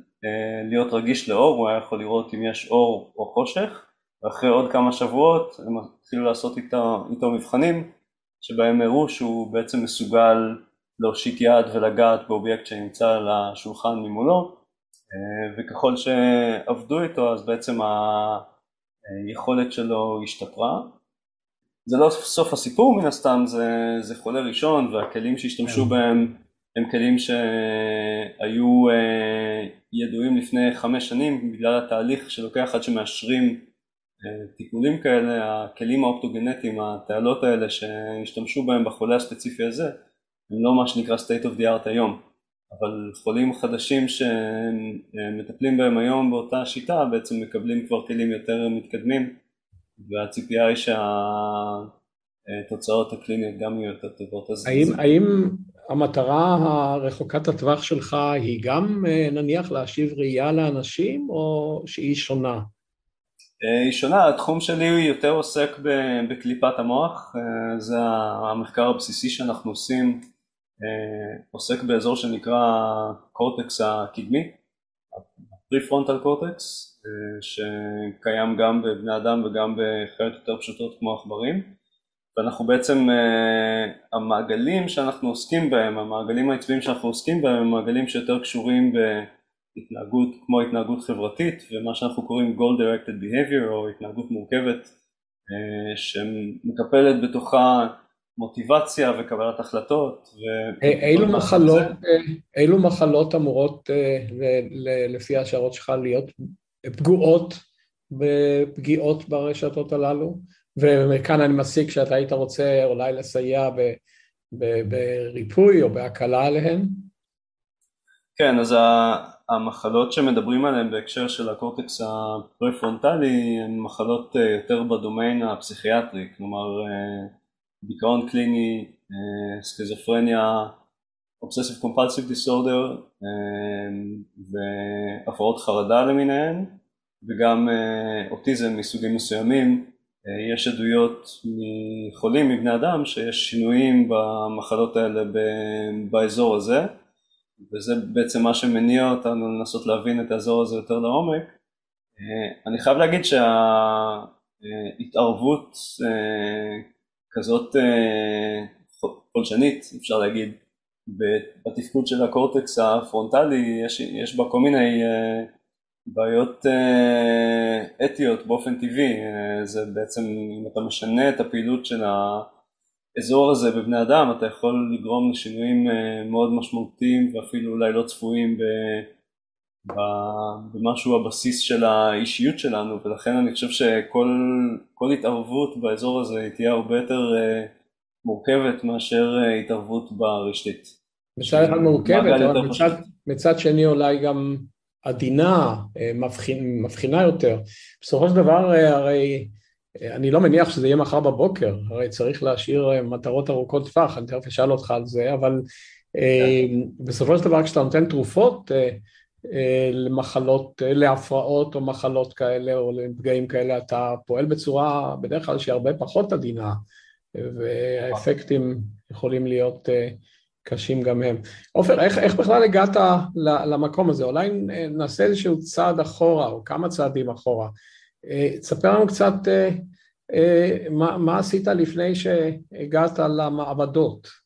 להיות רגיש לאור, הוא היה יכול לראות אם יש אור או חושך, ואחרי עוד כמה שבועות הם התחילו לעשות איתו, איתו מבחנים שבהם הראו שהוא בעצם מסוגל להושיט יד ולגעת באובייקט שנמצא על השולחן ממולו אה, וככל שעבדו איתו אז בעצם היכולת שלו השתפרה. זה לא סוף הסיפור מן הסתם, זה, זה חולה ראשון והכלים שהשתמשו כן. בהם הם כלים שהיו אה, ידועים לפני חמש שנים בגלל התהליך שלוקח עד שמאשרים אה, טיפולים כאלה, הכלים האופטוגנטיים, התעלות האלה שהשתמשו בהם בחולה הספציפי הזה הם לא מה שנקרא state of the art היום, אבל חולים חדשים שמטפלים בהם היום באותה שיטה בעצם מקבלים כבר כלים יותר מתקדמים והציפייה היא שהתוצאות הקליניות גם יהיו יותר טובות. האם, זה... האם המטרה הרחוקת הטווח שלך היא גם נניח להשיב ראייה לאנשים או שהיא שונה? היא שונה, התחום שלי הוא יותר עוסק בקליפת המוח, זה המחקר הבסיסי שאנחנו עושים אה, עוסק באזור שנקרא קורטקס הקדמי, הפרי-פרונטל קורטקס, אה, שקיים גם בבני אדם וגם בחיות יותר פשוטות כמו עכברים, ואנחנו בעצם, אה, המעגלים שאנחנו עוסקים בהם, המעגלים העצביים שאנחנו עוסקים בהם, הם מעגלים שיותר קשורים בהתנהגות כמו התנהגות חברתית ומה שאנחנו קוראים goal directed behavior או התנהגות מורכבת שמקפלת בתוכה מוטיבציה וקבלת החלטות. אילו מחלות, אילו מחלות אמורות לפי השערות שלך להיות פגועות בפגיעות ברשתות הללו? ומכאן אני מסיק שאתה היית רוצה אולי לסייע בריפוי או בהקלה עליהן? כן, אז המחלות שמדברים עליהן בהקשר של הקורטקס הפרה-פרונטלי הן מחלות יותר בדומיין הפסיכיאטרי, כלומר דיכאון קליני, אה, סכיזופרניה, obsessive compulsive disorder והפרעות חרדה למיניהן וגם אה, אוטיזם מסוגים מסוימים אה, יש עדויות מחולים מבני אדם שיש שינויים במחלות האלה באזור הזה וזה בעצם מה שמניע אותנו לנסות להבין את האזור הזה יותר לעומק. אני חייב להגיד שההתערבות כזאת אה, פולשנית אפשר להגיד בתפקוד של הקורטקס הפרונטלי יש, יש בה כל מיני אה, בעיות אה, אתיות באופן טבעי. זה בעצם אם אתה משנה את הפעילות של האזור הזה בבני אדם אתה יכול לגרום לשינויים מאוד משמעותיים ואפילו אולי לא צפויים במשהו הבסיס של האישיות שלנו ולכן אני חושב שכל התערבות באזור הזה תהיה הרבה יותר מורכבת מאשר התערבות ברשתית. מצד אחד מורכבת, אבל מצד, מצד שני אולי גם עדינה, מבחין, מבחינה יותר. בסופו של דבר הרי אני לא מניח שזה יהיה מחר בבוקר, הרי צריך להשאיר מטרות ארוכות טווח, אני תכף אשאל אותך על זה, אבל בסופו של דבר כשאתה נותן תרופות למחלות, להפרעות או מחלות כאלה או לפגעים כאלה, אתה פועל בצורה בדרך כלל שהיא הרבה פחות עדינה, והאפקטים יכולים להיות קשים גם הם. עופר, איך, איך בכלל הגעת למקום הזה? אולי נעשה איזשהו צעד אחורה או כמה צעדים אחורה. תספר לנו קצת מה, מה עשית לפני שהגעת למעבדות.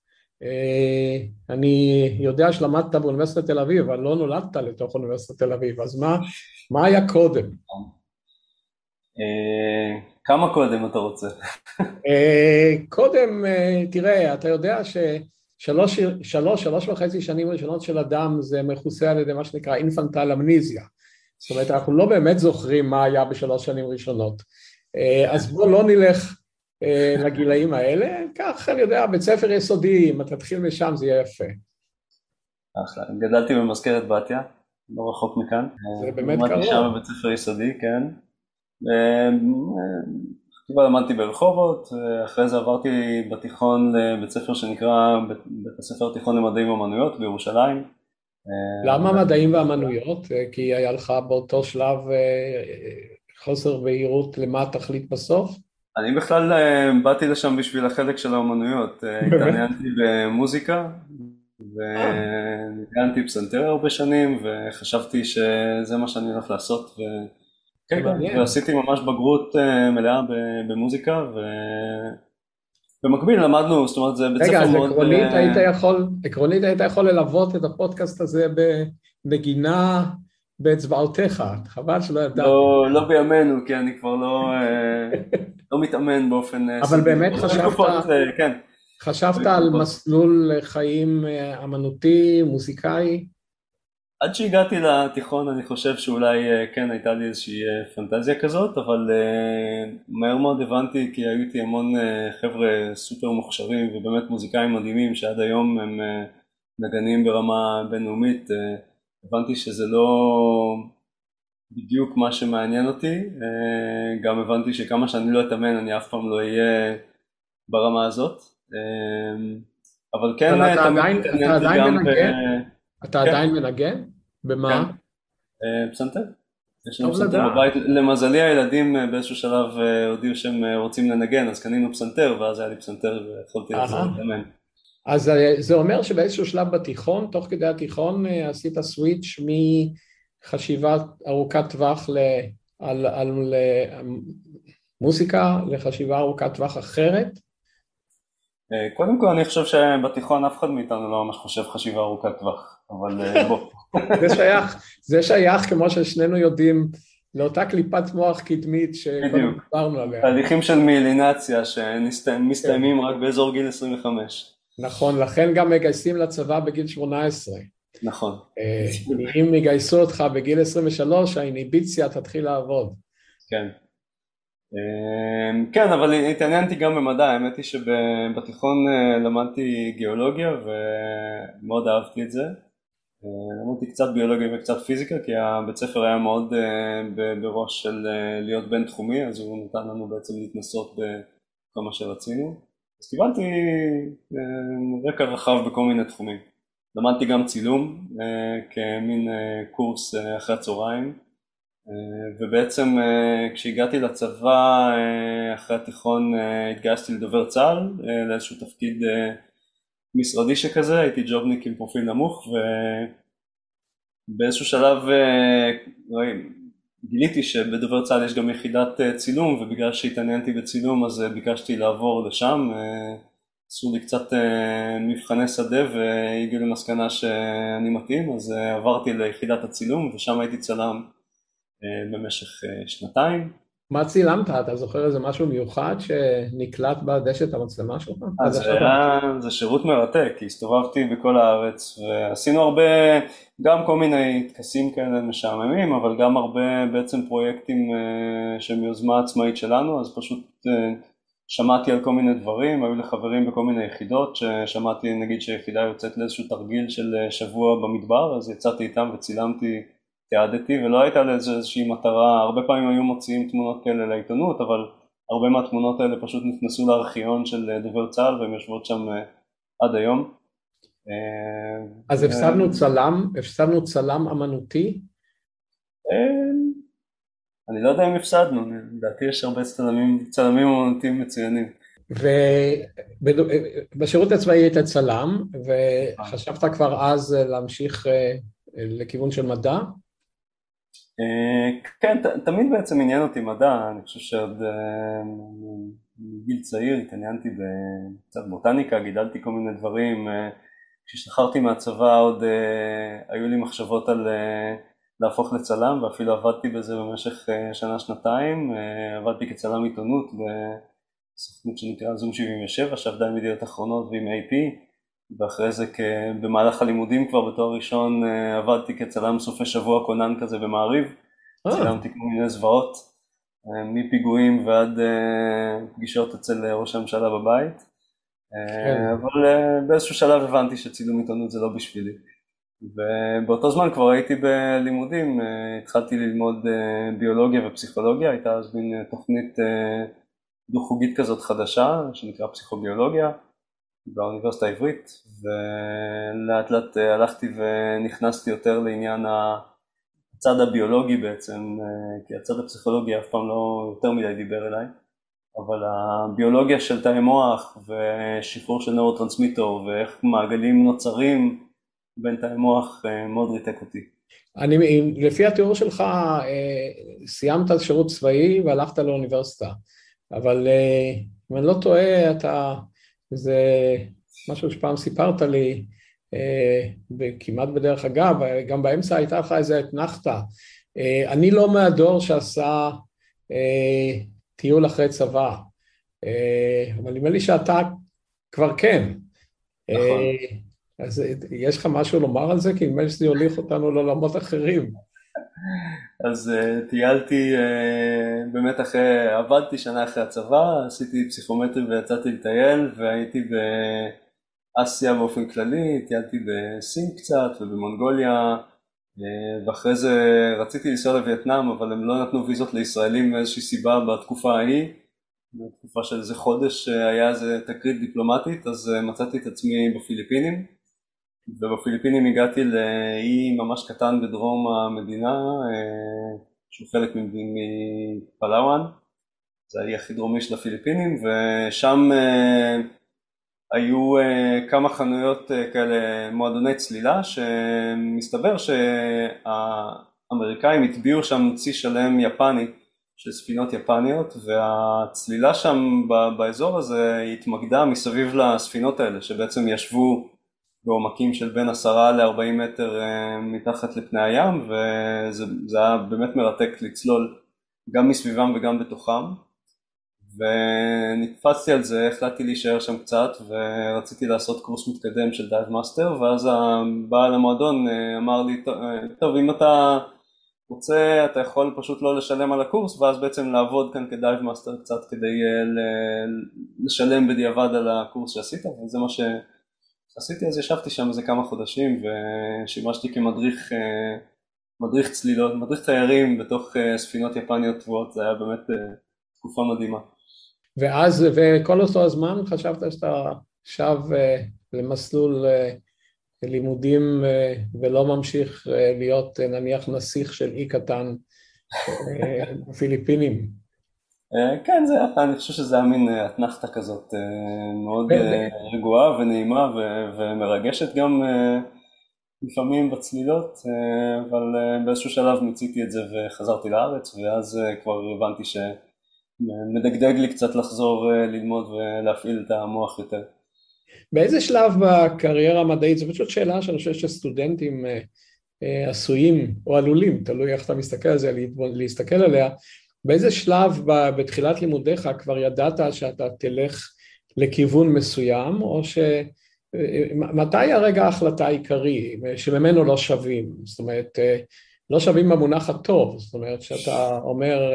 אני יודע שלמדת באוניברסיטת תל אביב, אבל לא נולדת לתוך אוניברסיטת תל אביב, אז מה, מה היה קודם? כמה קודם אתה רוצה? קודם, תראה, אתה יודע ששלוש, שלוש, שלוש וחצי שנים ראשונות של אדם זה מכוסה על ידי מה שנקרא אינפנטל אמניזיה. זאת אומרת, אנחנו לא באמת זוכרים מה היה בשלוש שנים ראשונות. אז בואו לא נלך לגילאים האלה, כך אני יודע, בית ספר יסודי, אם אתה תתחיל משם זה יהיה יפה. אחלה, גדלתי במזכרת בתיה, לא רחוק מכאן. זה באמת קרוב. למדתי שם בבית ספר יסודי, כן. חטיבה למדתי ברחובות, אחרי זה עברתי בתיכון לבית ספר שנקרא בית הספר התיכון למדעים ואמנויות בירושלים. למה מדעים ואמנויות? כי היה לך באותו שלב חוסר בהירות למה התכלית בסוף? אני בכלל באתי לשם בשביל החלק של האמנויות, התעניינתי במוזיקה וניגנתי פסנתר הרבה שנים וחשבתי שזה מה שאני הולך לעשות כן, ועשיתי ממש בגרות מלאה במוזיקה ובמקביל למדנו, זאת אומרת זה בית ספר מאוד... רגע, אז עקרונית היית יכול, עקרונית היית יכול ללוות את הפודקאסט הזה בנגינה באצבעותיך, חבל שלא ידעתי. לא, לא בימינו, כי אני כבר לא, לא מתאמן באופן... אבל באמת חשבת, כן. חשבת על מסלול חיים אמנותי, מוזיקאי? עד שהגעתי לתיכון אני חושב שאולי כן הייתה לי איזושהי פנטזיה כזאת, אבל מהר מאוד הבנתי כי היו איתי המון חבר'ה סופר מוכשרים ובאמת מוזיקאים מדהימים שעד היום הם נגנים ברמה בינלאומית, הבנתי שזה לא בדיוק מה שמעניין אותי, גם הבנתי שכמה שאני לא אתאמן אני אף פעם לא אהיה ברמה הזאת, אבל כן תמיד התעניינתי גם ב... אתה עדיין מנגן? במה? כן, פסנתר. יש לנו פסנתר בבית, למזלי הילדים באיזשהו שלב הודיעו שהם רוצים לנגן אז קנינו פסנתר ואז היה לי פסנתר ויכולתי להתאמן. אז זה אומר שבאיזשהו שלב בתיכון, תוך כדי התיכון עשית סוויץ' מחשיבה ארוכת טווח ל... על, על מוזיקה לחשיבה ארוכת טווח אחרת? קודם כל אני חושב שבתיכון אף אחד מאיתנו לא ממש חושב חשיבה ארוכת טווח, אבל בוא. זה שייך, זה שייך כמו ששנינו יודעים לאותה קליפת מוח קדמית שכבר דיברנו עליה. תהליכים של מילינציה שמסתיימים רק באזור גיל 25. נכון, לכן גם מגייסים לצבא בגיל 18. נכון. אם יגייסו אותך בגיל 23, האיניביציה תתחיל לעבוד. כן. כן, אבל התעניינתי גם במדע, האמת היא שבתיכון למדתי גיאולוגיה ומאוד אהבתי את זה. למדתי קצת ביולוגיה וקצת פיזיקה כי הבית ספר היה מאוד בראש של להיות בינתחומי אז הוא נתן לנו בעצם להתנסות בכל מה שרצינו אז קיבלתי רקע רחב בכל מיני תחומים למדתי גם צילום כמין קורס אחרי הצהריים. ובעצם כשהגעתי לצבא אחרי התיכון התגייסתי לדובר צה"ל לאיזשהו תפקיד משרדי שכזה, הייתי ג'ובניק עם פרופיל נמוך ובאיזשהו שלב גיליתי שבדובר צה"ל יש גם יחידת צילום ובגלל שהתעניינתי בצילום אז ביקשתי לעבור לשם עשו לי קצת מבחני שדה והגיעו למסקנה שאני מתאים אז עברתי ליחידת הצילום ושם הייתי צלם במשך שנתיים מה צילמת? אתה זוכר איזה משהו מיוחד שנקלט בדשת המצלמה שלך? אז זה היה, זה שירות מרתק, כי הסתובבתי בכל הארץ ועשינו הרבה, גם כל מיני טקסים כאלה משעממים, אבל גם הרבה בעצם פרויקטים אה, שהם יוזמה עצמאית שלנו, אז פשוט אה, שמעתי על כל מיני דברים, היו לי חברים בכל מיני יחידות, ששמעתי נגיד שיחידה יוצאת לאיזשהו תרגיל של אה, שבוע במדבר, אז יצאתי איתם וצילמתי תיעדתי ולא הייתה לזה איזושהי מטרה, הרבה פעמים היו מוציאים תמונות כאלה לעיתונות אבל הרבה מהתמונות האלה פשוט נכנסו לארכיון של דובר צה"ל והן יושבות שם אה, עד היום. אה, אז הפסדנו צלם, הפסדנו צלם אמנותי? אה, אני לא יודע אם הפסדנו, לדעתי יש הרבה צלמים, צלמים אמנותיים מצוינים. ובשירות הצבאי היית צלם וחשבת כבר אז להמשיך לכיוון של מדע? אה, כן, תמיד בעצם עניין אותי מדע, אני חושב שעוד אה, מגיל צעיר התעניינתי קצת בוטניקה, גידלתי כל מיני דברים, אה, כשהשתחררתי מהצבא עוד היו לי מחשבות על להפוך לצלם ואפילו עבדתי בזה במשך שנה-שנתיים, עבדתי כצלם עיתונות בסוכנות שנקרא זום 77 שעבדה עם ידיעות אחרונות ועם AP ואחרי זה במהלך הלימודים כבר בתואר ראשון אה, עבדתי כצלם סופי שבוע כונן כזה במעריב, אה. צילמתי כל מיני זוועות, אה, מפיגועים ועד פגישות אצל ראש הממשלה בבית, כן. אבל באיזשהו שלב הבנתי שצילום עיתונות זה לא בשבילי. ובאותו זמן כבר הייתי בלימודים, התחלתי ללמוד ביולוגיה ופסיכולוגיה, הייתה אז מין תוכנית דו-חוגית כזאת חדשה שנקרא פסיכוביולוגיה. באוניברסיטה העברית ולאט לאט אה, הלכתי ונכנסתי יותר לעניין הצד הביולוגי בעצם, אה, כי הצד הפסיכולוגי אף פעם לא יותר מדי דיבר אליי, אבל הביולוגיה של תאי מוח ושחרור של נורוטרנסמיטור ואיך מעגלים נוצרים בין תאי מוח אה, מאוד ריתק אותי. אני, לפי התיאור שלך, סיימת שירות צבאי והלכת לאוניברסיטה, אבל אם אני לא טועה, אתה זה משהו שפעם סיפרת לי, אה, כמעט בדרך אגב, גם באמצע הייתה לך איזה אתנחתא. אה, אני לא מהדור שעשה אה, טיול אחרי צבא, אבל נדמה לי שאתה כבר כן. נכון. אז יש לך משהו לומר על זה? כי נדמה לי שזה יוליך אותנו לעולמות אחרים. אז uh, טיילתי uh, באמת אחרי, עבדתי שנה אחרי הצבא, עשיתי פסיכומטרי ויצאתי לטייל והייתי באסיה באופן כללי, טיילתי בסין קצת ובמונגוליה uh, ואחרי זה רציתי לנסוע לווייטנאם אבל הם לא נתנו ויזות לישראלים מאיזושהי סיבה בתקופה ההיא, בתקופה של איזה חודש היה איזה תקרית דיפלומטית אז מצאתי את עצמי בפיליפינים ובפיליפינים הגעתי לאי ממש קטן בדרום המדינה, אה, שהוא חלק מפלאואן, זה האי הכי דרומי של הפיליפינים, ושם אה, היו אה, כמה חנויות כאלה, מועדוני צלילה, שמסתבר שהאמריקאים הטביעו שם צי שלם יפני של ספינות יפניות והצלילה שם באזור הזה התמקדה מסביב לספינות האלה שבעצם ישבו בעומקים של בין עשרה לארבעים מטר אה, מתחת לפני הים וזה היה באמת מרתק לצלול גם מסביבם וגם בתוכם. ונתפסתי על זה, החלטתי להישאר שם קצת ורציתי לעשות קורס מתקדם של dive master ואז הבעל המועדון אה, אמר לי אה, טוב אם אתה רוצה אתה יכול פשוט לא לשלם על הקורס ואז בעצם לעבוד כאן כ dive master קצת כדי לשלם בדיעבד על הקורס שעשית וזה מה ש... עשיתי אז ישבתי שם איזה כמה חודשים ושימשתי כמדריך אה, מדריך צלילות, מדריך תיירים בתוך אה, ספינות יפניות טבועות, זה היה באמת אה, תקופה מדהימה. ואז, וכל אותו הזמן חשבת שאתה שב למסלול לימודים ולא ממשיך להיות נניח נסיך של אי קטן בפיליפינים? אה, כן, זה, אני חושב שזה היה מין אה, אתנחתה כזאת אה, מאוד רגועה ונעימה ומרגשת גם לפעמים בצלילות, אבל באיזשהו שלב מיציתי את זה וחזרתי לארץ ואז כבר הבנתי שמדגדג לי קצת לחזור ללמוד ולהפעיל את המוח יותר. באיזה שלב בקריירה המדעית, זו פשוט שאלה שאני חושב שסטודנטים עשויים או עלולים, תלוי איך אתה מסתכל על זה, להסתכל עליה, באיזה שלב בתחילת לימודיך כבר ידעת שאתה תלך לכיוון מסוים, או ש... מתי הרגע ההחלטה העיקרי, שממנו לא שווים? זאת אומרת, לא שווים במונח הטוב, זאת אומרת שאתה אומר,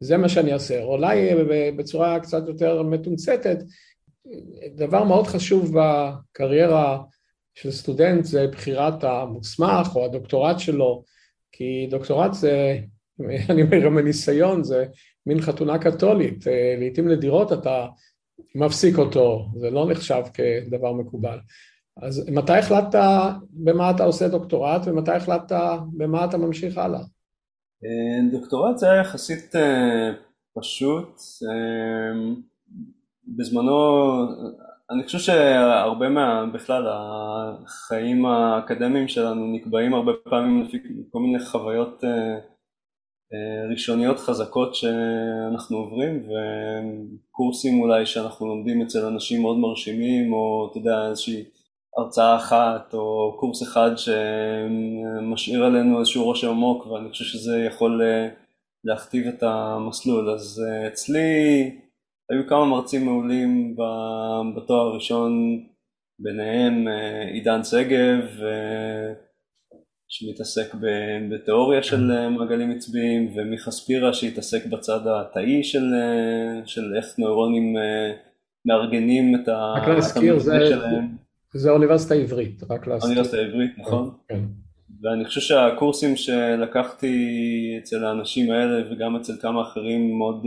זה מה שאני אעשה. אולי בצורה קצת יותר מתומצתת, דבר מאוד חשוב בקריירה של סטודנט זה בחירת המוסמך או הדוקטורט שלו, כי דוקטורט זה, אני אומר גם מניסיון, זה מין חתונה קתולית, לעיתים נדירות אתה מפסיק אותו, זה לא נחשב כדבר מקובל. אז מתי החלטת במה אתה עושה דוקטורט ומתי החלטת במה אתה ממשיך הלאה? דוקטורט זה היה יחסית אה, פשוט. אה, בזמנו, אני חושב שהרבה מה, בכלל החיים האקדמיים שלנו נקבעים הרבה פעמים לפי כל מיני חוויות אה, ראשוניות חזקות שאנחנו עוברים וקורסים אולי שאנחנו לומדים אצל אנשים מאוד מרשימים או אתה יודע איזושהי הרצאה אחת או קורס אחד שמשאיר עלינו איזשהו רושם עמוק ואני חושב שזה יכול אה, להכתיב את המסלול. אז אה, אצלי היו כמה מרצים מעולים בתואר הראשון ביניהם אה, עידן שגב שמתעסק בתיאוריה של מעגלים עצביים ומיכה ספירה שהתעסק בצד התאי של, של איך נוירונים מארגנים את המבנה שלהם זה האוניברסיטה העברית, רק להזכיר. האוניברסיטה העברית, נכון. כן. ואני חושב שהקורסים שלקחתי אצל האנשים האלה וגם אצל כמה אחרים מאוד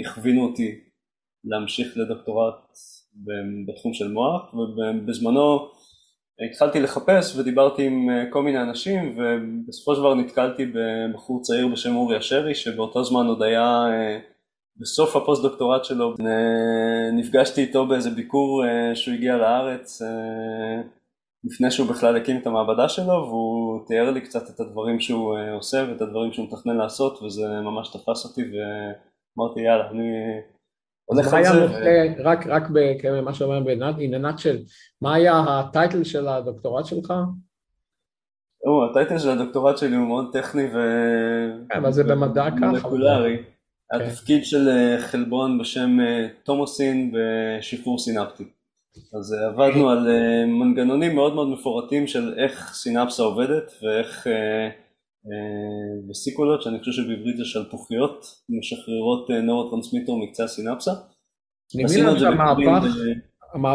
הכווינו אותי להמשיך לדוקטורט בתחום של מוח ובזמנו התחלתי לחפש ודיברתי עם אה, כל מיני אנשים ובסופו של דבר נתקלתי בבחור צעיר בשם אורי אשרי שבאותו זמן עוד היה uh, בסוף הפוסט דוקטורט שלו נפגשתי איתו באיזה ביקור אה, שהוא הגיע לארץ אה, לפני שהוא בכלל הקים את המעבדה שלו והוא תיאר לי קצת את הדברים שהוא אה, עושה ואת הדברים שהוא מתכנן לעשות וזה ממש תפס אותי ואמרתי יאללה אני הולך על זה. ו... רק, רק במה שאומר בעינת של מה היה הטייטל של הדוקטורט שלך? או, הטייטל של הדוקטורט שלי הוא מאוד טכני ו... כן, אבל זה במדע ככה. כן. התפקיד של אה, חלבון בשם אה, תומוסין בשחרור סינפטי. אז אה, עבדנו על מנגנונים מאוד מאוד מפורטים של איך סינפסה עובדת ואיך וסיקולות, שאני חושב שבעברית זה שלפוחיות, משחררות נורוטרנסמיטור מקצה הסינפסה. מבין שהמהפך,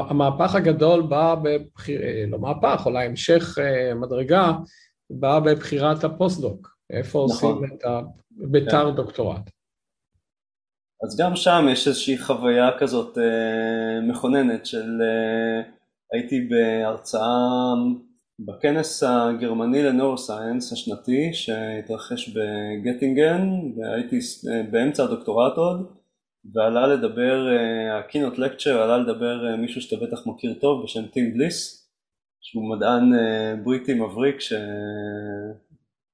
המהפך הגדול בא בבחיר, לא מהפך, אולי המשך מדרגה, בא בבחירת הפוסט-דוק, איפה נכון. עושים את הבתר כן. דוקטורט. אז גם שם יש איזושהי חוויה כזאת אה, מכוננת של אה, הייתי בהרצאה בכנס הגרמני לנורוסיינס השנתי שהתרחש בגטינגן והייתי אה, באמצע הדוקטורט עוד ועלה לדבר, הקינות לקצ'ר עלה לדבר אה, מישהו שאתה בטח מכיר טוב בשם טים בליס שהוא מדען אה, בריטי מבריק ש...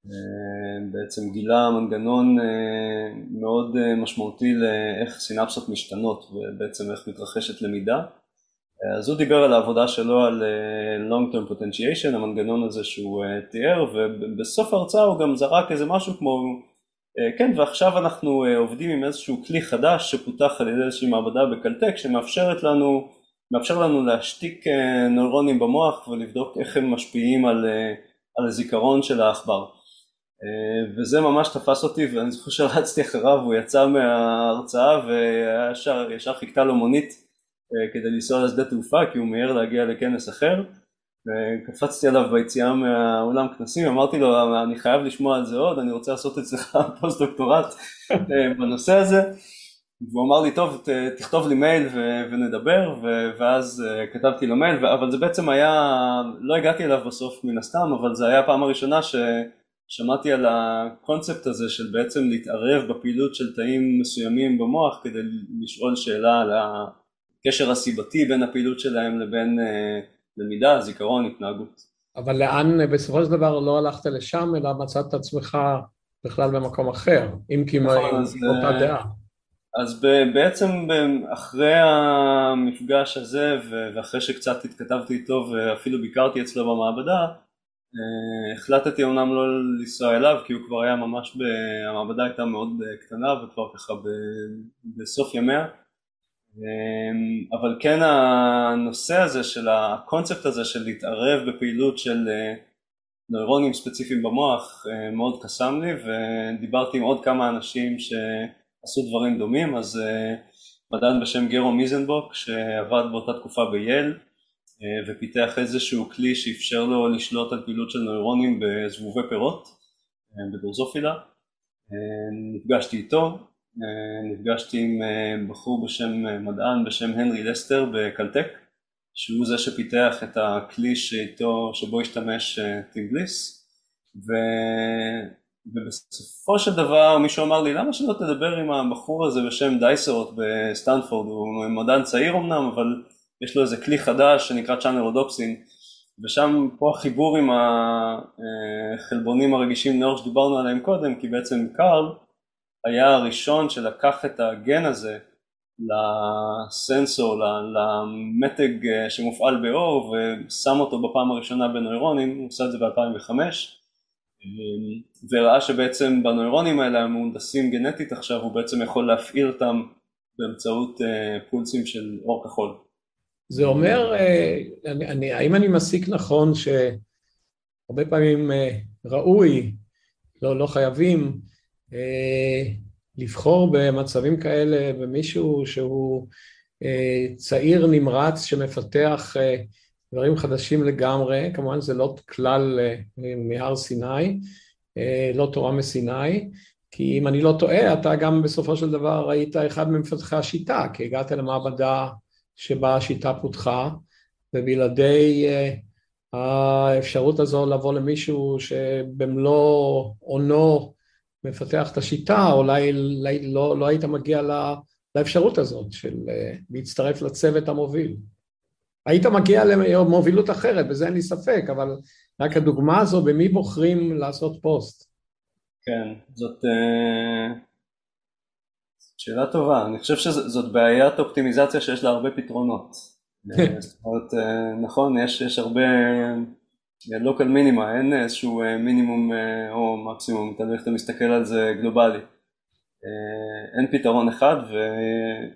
אה, בעצם גילה מנגנון אה, מאוד אה, משמעותי לאיך סינפסות משתנות ובעצם איך מתרחשת למידה. אז הוא דיבר על העבודה שלו על long term potentiation, המנגנון הזה שהוא תיאר ובסוף ההרצאה הוא גם זרק איזה משהו כמו כן ועכשיו אנחנו עובדים עם איזשהו כלי חדש שפותח על ידי איזושהי מעבדה בקלטק שמאפשרת לנו, מאפשר לנו להשתיק נוירונים במוח ולבדוק איך הם משפיעים על, על הזיכרון של העכבר. אה, וזה ממש תפס אותי ואני זוכר שרצתי אחריו, הוא יצא מההרצאה וישר חיכתה לו מונית אה, כדי לנסוע לשדה תעופה כי הוא מיהר להגיע לכנס אחר וקפצתי עליו ביציאה מהאולם כנסים, אמרתי לו אני חייב לשמוע על זה עוד, אני רוצה לעשות אצלך פוסט דוקטורט אה, בנושא הזה. והוא אמר לי טוב תכתוב לי מייל ונדבר ואז כתבתי לו מייל אבל זה בעצם היה, לא הגעתי אליו בסוף מן הסתם אבל זה היה הפעם הראשונה ש... שמעתי על הקונספט הזה של בעצם להתערב בפעילות של תאים מסוימים במוח כדי לשאול שאלה על הקשר הסיבתי בין הפעילות שלהם לבין אה, למידה, זיכרון, התנהגות. אבל לאן בסופו של דבר לא הלכת לשם אלא מצאת את עצמך בכלל במקום אחר, אם כי נכון, אותה אה, דעה. אז בעצם אחרי המפגש הזה ואחרי שקצת התכתבתי איתו ואפילו ביקרתי אצלו במעבדה אה, החלטתי אומנם לא לנסוע אליו כי הוא כבר היה ממש, ב... המעבדה הייתה מאוד קטנה וכבר ככה ב... בסוף ימיה אבל כן הנושא הזה של הקונספט הזה של להתערב בפעילות של נוירונים ספציפיים במוח מאוד קסם לי ודיברתי עם עוד כמה אנשים שעשו דברים דומים אז מדען בשם גרו מיזנבוק שעבד באותה תקופה בייל אה, ופיתח איזשהו כלי שאפשר לו לשלוט על פעילות של נוירונים בזבובי פירות אה, בדרוזופילה אה, נפגשתי איתו, נפגשתי עם בחור בשם מדען בשם הנרי לסטר בקלטק שהוא זה שפיתח את הכלי שאיתו, שבו השתמש טים בליס ו... ובסופו של דבר מישהו אמר לי למה שלא תדבר עם הבחור הזה בשם דייסרוט בסטנפורד? הוא מדען צעיר אמנם אבל יש לו איזה כלי חדש שנקרא channelrhodopsin ושם פה החיבור עם החלבונים הרגישים לאור שדיברנו עליהם קודם כי בעצם קארל היה הראשון שלקח את הגן הזה לסנסור, למתג שמופעל באור ושם אותו בפעם הראשונה בנוירונים, הוא עושה את זה ב-2005 וראה שבעצם בנוירונים האלה המהונדסים גנטית עכשיו הוא בעצם יכול להפעיל אותם באמצעות אה, פולסים של אור כחול. זה אומר, אה, אני, אני, האם אני מסיק נכון שהרבה פעמים אה, ראוי, לא, לא חייבים, לבחור במצבים כאלה במישהו שהוא צעיר נמרץ שמפתח דברים חדשים לגמרי, כמובן זה לא כלל מהר סיני, לא תורה מסיני, כי אם אני לא טועה, אתה גם בסופו של דבר היית אחד ממפתחי השיטה, כי הגעת למעבדה שבה השיטה פותחה, ובלעדי האפשרות הזו לבוא למישהו שבמלוא עונו מפתח את השיטה, אולי לא, לא היית מגיע לאפשרות הזאת של להצטרף לצוות המוביל. היית מגיע למובילות אחרת, בזה אין לי ספק, אבל רק הדוגמה הזו, במי בוחרים לעשות פוסט? כן, זאת uh, שאלה טובה. אני חושב שזאת בעיית אופטימיזציה שיש לה הרבה פתרונות. זאת אומרת, uh, נכון, יש, יש הרבה local minima, אין איזשהו מינימום או מקסימום, תלוי איך אתה מסתכל על זה גלובלי. אין פתרון אחד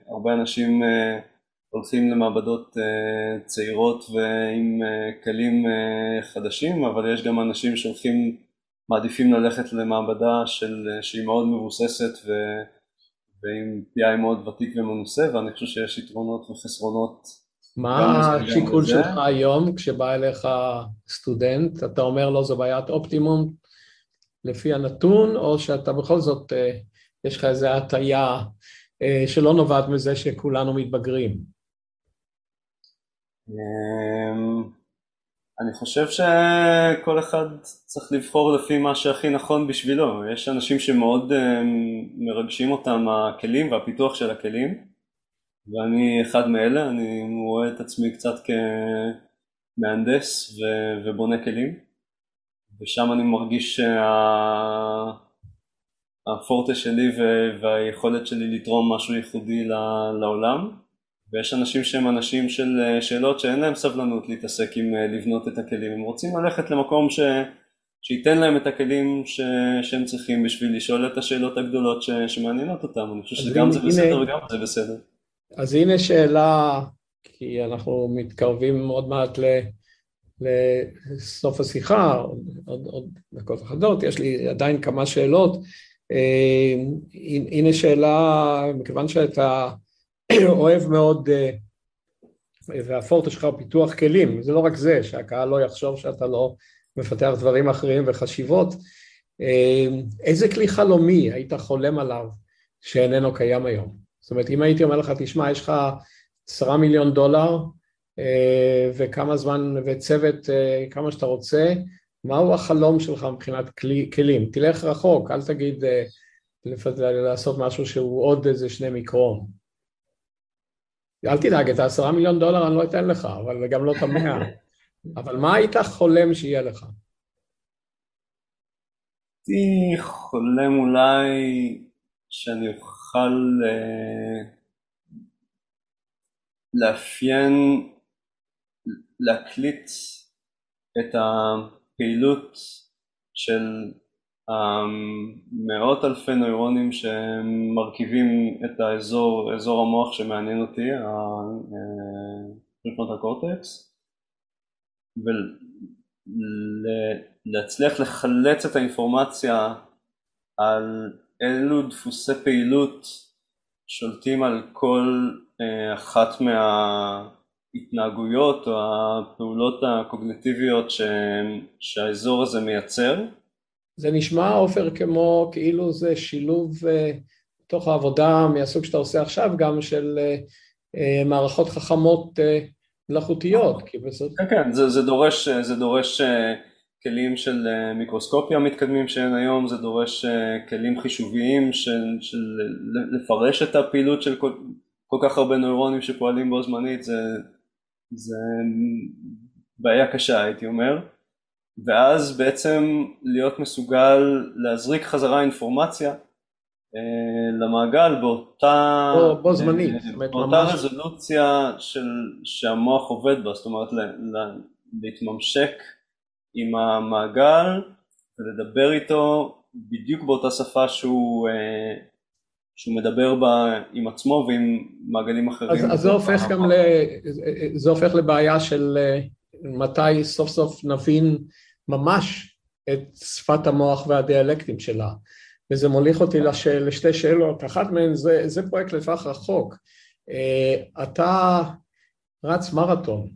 והרבה אנשים הולכים למעבדות אה, צעירות ועם אה, כלים אה, חדשים, אבל יש גם אנשים שהולכים, מעדיפים ללכת למעבדה של, שהיא מאוד מבוססת ו, ועם PI מאוד ותיק ומנוסה, ואני חושב שיש יתרונות וחסרונות. מה השיקול שלך היום כשבא אליך סטודנט, אתה אומר לו זו בעיית אופטימום לפי הנתון, או שאתה בכל זאת, יש לך איזו הטיה שלא נובעת מזה שכולנו מתבגרים? אמ, אני חושב שכל אחד צריך לבחור לפי מה שהכי נכון בשבילו, יש אנשים שמאוד אמ, מרגשים אותם הכלים והפיתוח של הכלים ואני אחד מאלה, אני רואה את עצמי קצת כמהנדס ובונה כלים. ושם אני מרגיש שהפורטה שלי והיכולת שלי לתרום משהו ייחודי לעולם. ויש אנשים שהם אנשים של שאלות שאין להם סבלנות להתעסק עם לבנות את הכלים, הם רוצים ללכת למקום ש... שייתן להם את הכלים ש... שהם צריכים בשביל לשאול את השאלות הגדולות ש... שמעניינות אותם, אני חושב שגם זה בסדר וגם זה בסדר. אז הנה שאלה, כי אנחנו מתקרבים עוד מעט ל... לסוף השיחה, עוד, עוד דקות אחדות, יש לי עדיין כמה שאלות. אה, הנה שאלה, מכיוון שאתה אוהב מאוד, והפורטה שלך הוא פיתוח כלים, זה לא רק זה, שהקהל לא יחשוב שאתה לא מפתח דברים אחרים וחשיבות. אה, איזה כלי חלומי היית חולם עליו שאיננו קיים היום? זאת אומרת, אם הייתי אומר לך, תשמע, יש לך עשרה מיליון דולר אה, וכמה זמן, וצוות כמה שאתה רוצה, מהו החלום שלך מבחינת כלי, כלים? תלך רחוק, אל תגיד לעשות משהו שהוא עוד איזה שני מיקרון. אל תדאג, את העשרה מיליון דולר אני לא אתן לך, אבל גם לא את המאה. אבל מה היית חולם שיהיה לך? הייתי חולם אולי שאני אוכל אה, לאפיין, להקליט את הפעילות של מאות אלפי נוירונים שמרכיבים את האזור, אזור המוח שמעניין אותי, פריפרונט הקורטקס, ולהצליח לחלץ את האינפורמציה על אילו דפוסי פעילות שולטים על כל אה, אחת מההתנהגויות או הפעולות הקוגניטיביות שהאזור הזה מייצר. זה נשמע, עופר, כמו כאילו זה שילוב אה, תוך העבודה מהסוג שאתה עושה עכשיו, גם של אה, מערכות חכמות מלאכותיות, כי בסוף... כן, כן, זה, זה דורש, זה דורש כלים של מיקרוסקופיה מתקדמים שאין היום, זה דורש כלים חישוביים של, של לפרש את הפעילות של כל, כל כך הרבה נוירונים שפועלים בו זמנית, זה, זה בעיה קשה הייתי אומר, ואז בעצם להיות מסוגל להזריק חזרה אינפורמציה אה, למעגל באותה, בו, בו זמנית, אה, באותה ממש... רזולוציה של, שהמוח עובד בה, זאת אומרת ל, ל, להתממשק עם המעגל ולדבר איתו בדיוק באותה שפה שהוא, אה, שהוא מדבר בה עם עצמו ועם מעגלים אחרים. אז, אז זה הופך גם ל... זה הופך לבעיה של מתי סוף סוף נבין ממש את שפת המוח והדיאלקטים שלה. וזה מוליך אותי לש... לשתי שאלות, אחת מהן זה, זה פרויקט לטווח רחוק. אתה רץ מרתון,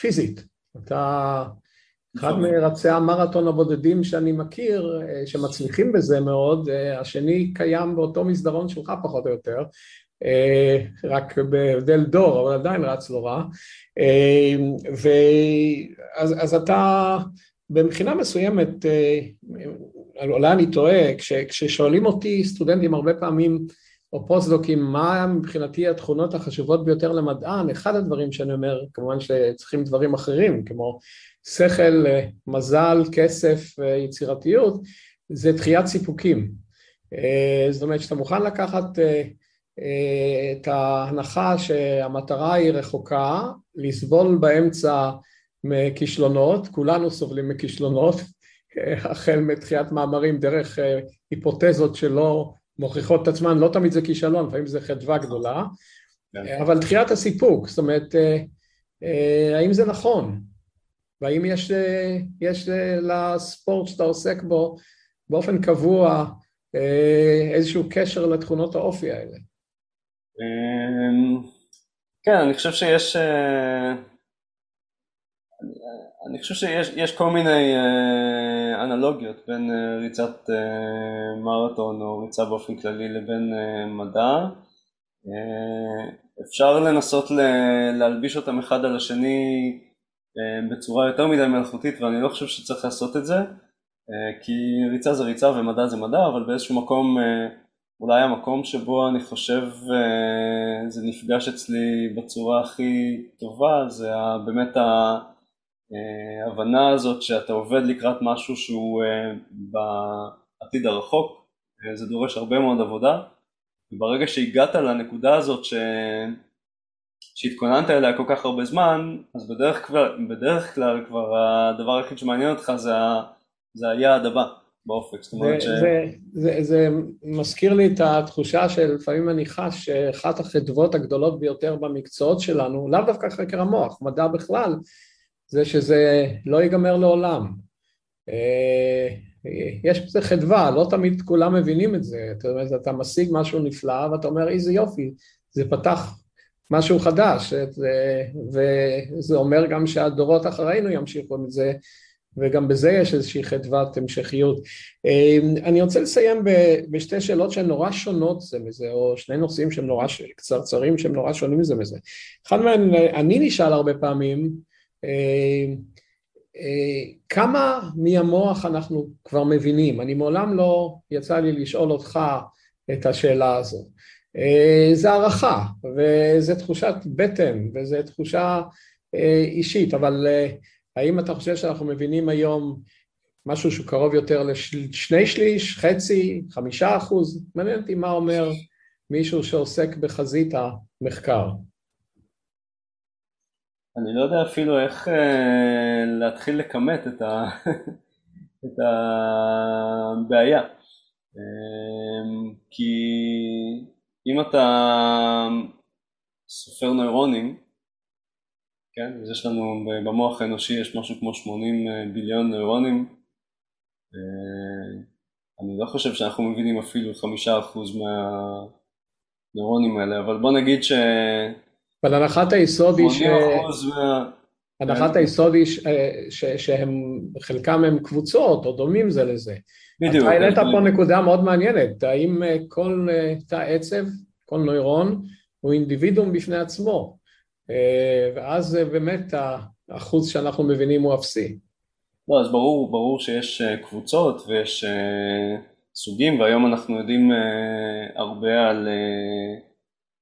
פיזית, אתה אחד נכון. מרצי המרתון הבודדים שאני מכיר, אה, שמצליחים בזה מאוד, אה, השני קיים באותו מסדרון שלך פחות או יותר, אה, רק בהבדל דור, אבל עדיין רץ לא רע. ואז, אז אתה מבחינה מסוימת, אולי אני טועה, כש, כששואלים אותי סטודנטים הרבה פעמים, או פוסט-דוקים, מה מבחינתי התכונות החשובות ביותר למדען, אחד הדברים שאני אומר, כמובן שצריכים דברים אחרים, כמו שכל, מזל, כסף, יצירתיות, זה דחיית סיפוקים. אה, זאת אומרת שאתה מוכן לקחת אה, אה, את ההנחה שהמטרה היא רחוקה, לסבול באמצע מכישלונות, כולנו סובלים מכישלונות, החל מתחיית מאמרים דרך היפותזות שלא מוכיחות את עצמן, לא תמיד זה כישלון, לפעמים זה חדווה גדולה, כן. אבל דחיית הסיפוק, זאת אומרת, האם זה נכון? והאם יש, יש לספורט שאתה עוסק בו באופן קבוע איזשהו קשר לתכונות האופי האלה? אמ, כן, אני חושב שיש אני חושב שיש כל מיני אנלוגיות בין ריצת מרתון או ריצה באופן כללי לבין מדע. אפשר לנסות להלביש אותם אחד על השני אה, בצורה יותר מדי מלאכותית ואני לא חושב שצריך לעשות את זה אה, כי ריצה זה ריצה ומדע זה מדע אבל באיזשהו מקום אה, אולי המקום שבו אני חושב זה נפגש אצלי בצורה הכי טובה זה באמת ההבנה הזאת שאתה עובד לקראת משהו שהוא בעתיד הרחוק זה דורש הרבה מאוד עבודה. וברגע שהגעת לנקודה הזאת ש... שהתכוננת אליה כל כך הרבה זמן, אז בדרך כלל, בדרך כלל כבר הדבר היחיד שמעניין אותך זה, זה היעד הבא באופק, זאת אומרת ש... זה, זה, זה מזכיר לי את התחושה שלפעמים אני חש שאחת החדוות הגדולות ביותר במקצועות שלנו, לאו דווקא חקר המוח, מדע בכלל, זה שזה לא ייגמר לעולם. אה, יש בזה חדווה, לא תמיד כולם מבינים את זה, אתה, אתה משיג משהו נפלא ואתה אומר איזה יופי, זה פתח משהו חדש, וזה אומר גם שהדורות אחרינו ימשיכו את זה, וגם בזה יש איזושהי חדוות המשכיות. אני רוצה לסיים בשתי שאלות שהן נורא שונות זה מזה, או שני נושאים שהם נורא קצרצרים שהם נורא שונים זה מזה. אחד מהם, אני נשאל הרבה פעמים, כמה מהמוח אנחנו כבר מבינים? אני מעולם לא יצא לי לשאול אותך את השאלה הזו. אה, זה הערכה, וזה תחושת בטן, וזו תחושה אה, אישית, אבל אה, האם אתה חושב שאנחנו מבינים היום משהו שהוא קרוב יותר לשני שליש, חצי, חמישה אחוז? מעניין אותי מה אומר מישהו שעוסק בחזית המחקר. אני לא יודע אפילו איך אה, להתחיל לכמת את, ה... את הבעיה. אה, כי אם אתה סופר נוירונים, כן, אז יש לנו במוח האנושי יש משהו כמו 80 אה, ביליון נוירונים, אה, אני לא חושב שאנחנו מבינים אפילו חמישה אחוז מהנוירונים האלה, אבל בוא נגיד ש... אבל הנחת היסוד היא ש... הנחת. היסוד היא. שהם, חלקם הם קבוצות או דומים זה לזה. בדיוק. אתה העלית פה נקודה מאוד מעניינת, האם אה, כל אה, תא עצב, כל נוירון, הוא אינדיבידום בפני עצמו, אה, ואז באמת האחוז שאנחנו מבינים הוא אפסי. לא, אז ברור, ברור שיש קבוצות ויש סוגים, והיום אנחנו יודעים הרבה על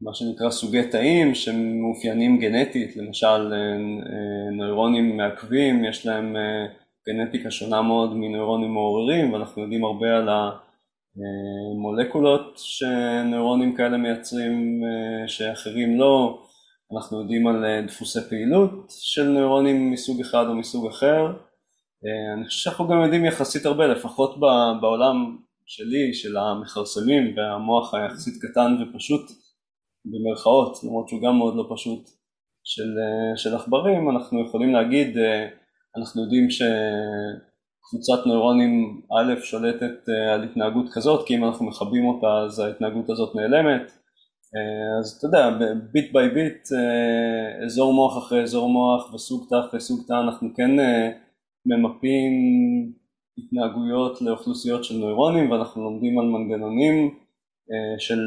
מה שנקרא סוגי תאים שמאופיינים גנטית, למשל נוירונים מעכבים, יש להם גנטיקה שונה מאוד מנוירונים מעוררים ואנחנו יודעים הרבה על המולקולות שנוירונים כאלה מייצרים שאחרים לא, אנחנו יודעים על דפוסי פעילות של נוירונים מסוג אחד או מסוג אחר, אני חושב שאנחנו גם יודעים יחסית הרבה, לפחות בעולם שלי, של המכרסמים והמוח היחסית קטן ופשוט במרכאות, למרות שהוא גם מאוד לא פשוט, של, של עכברים, אנחנו יכולים להגיד אנחנו יודעים שקבוצת נוירונים א' שולטת אה, על התנהגות כזאת, כי אם אנחנו מכבים אותה אז ההתנהגות הזאת נעלמת. אה, אז אתה יודע, ביט ביי ביט, אזור מוח אחרי אזור מוח וסוג תא אחרי סוג תא, אנחנו כן אה, ממפים התנהגויות לאוכלוסיות של נוירונים ואנחנו לומדים על מנגנונים של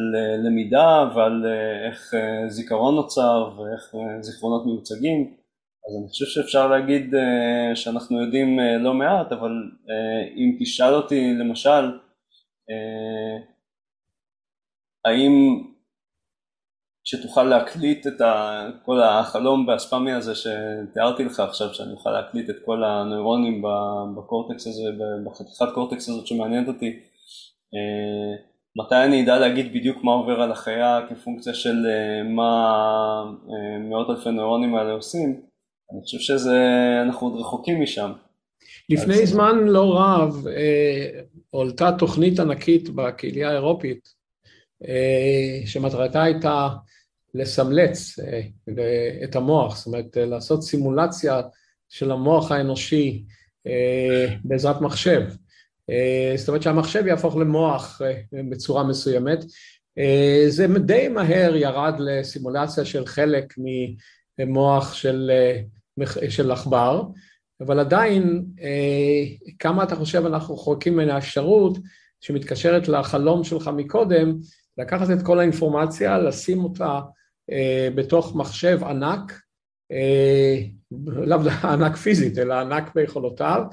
למידה ועל איך זיכרון נוצר ואיך זיכרונות מיוצגים. אז אני חושב שאפשר להגיד שאנחנו יודעים לא מעט, אבל אם תשאל אותי למשל, האם שתוכל להקליט את כל החלום באספמי הזה שתיארתי לך עכשיו, שאני אוכל להקליט את כל הנוירונים בקורטקס הזה, בחתיכת קורטקס הזאת שמעניינת אותי, מתי אני אדע להגיד בדיוק מה עובר על החיה כפונקציה של uh, מה uh, מאות אלפי נוירונים האלה עושים, אני חושב שזה, אנחנו עוד רחוקים משם. לפני אז... זמן לא רב אה, הועלתה תוכנית ענקית בקהילה האירופית, אה, שמטרתה הייתה לסמלץ אה, את המוח, זאת אומרת לעשות סימולציה של המוח האנושי בעזרת מחשב. זאת אומרת שהמחשב יהפוך למוח בצורה מסוימת. זה די מהר ירד לסימולציה של חלק ממוח של של עכבר, אבל עדיין, אה, כמה אתה חושב אנחנו רחוקים מן האפשרות שמתקשרת לחלום שלך מקודם, לקחת את כל האינפורמציה, לשים אותה אה, בתוך מחשב ענק, אה, לאו ענק פיזית, אלא ענק ביכולותיו,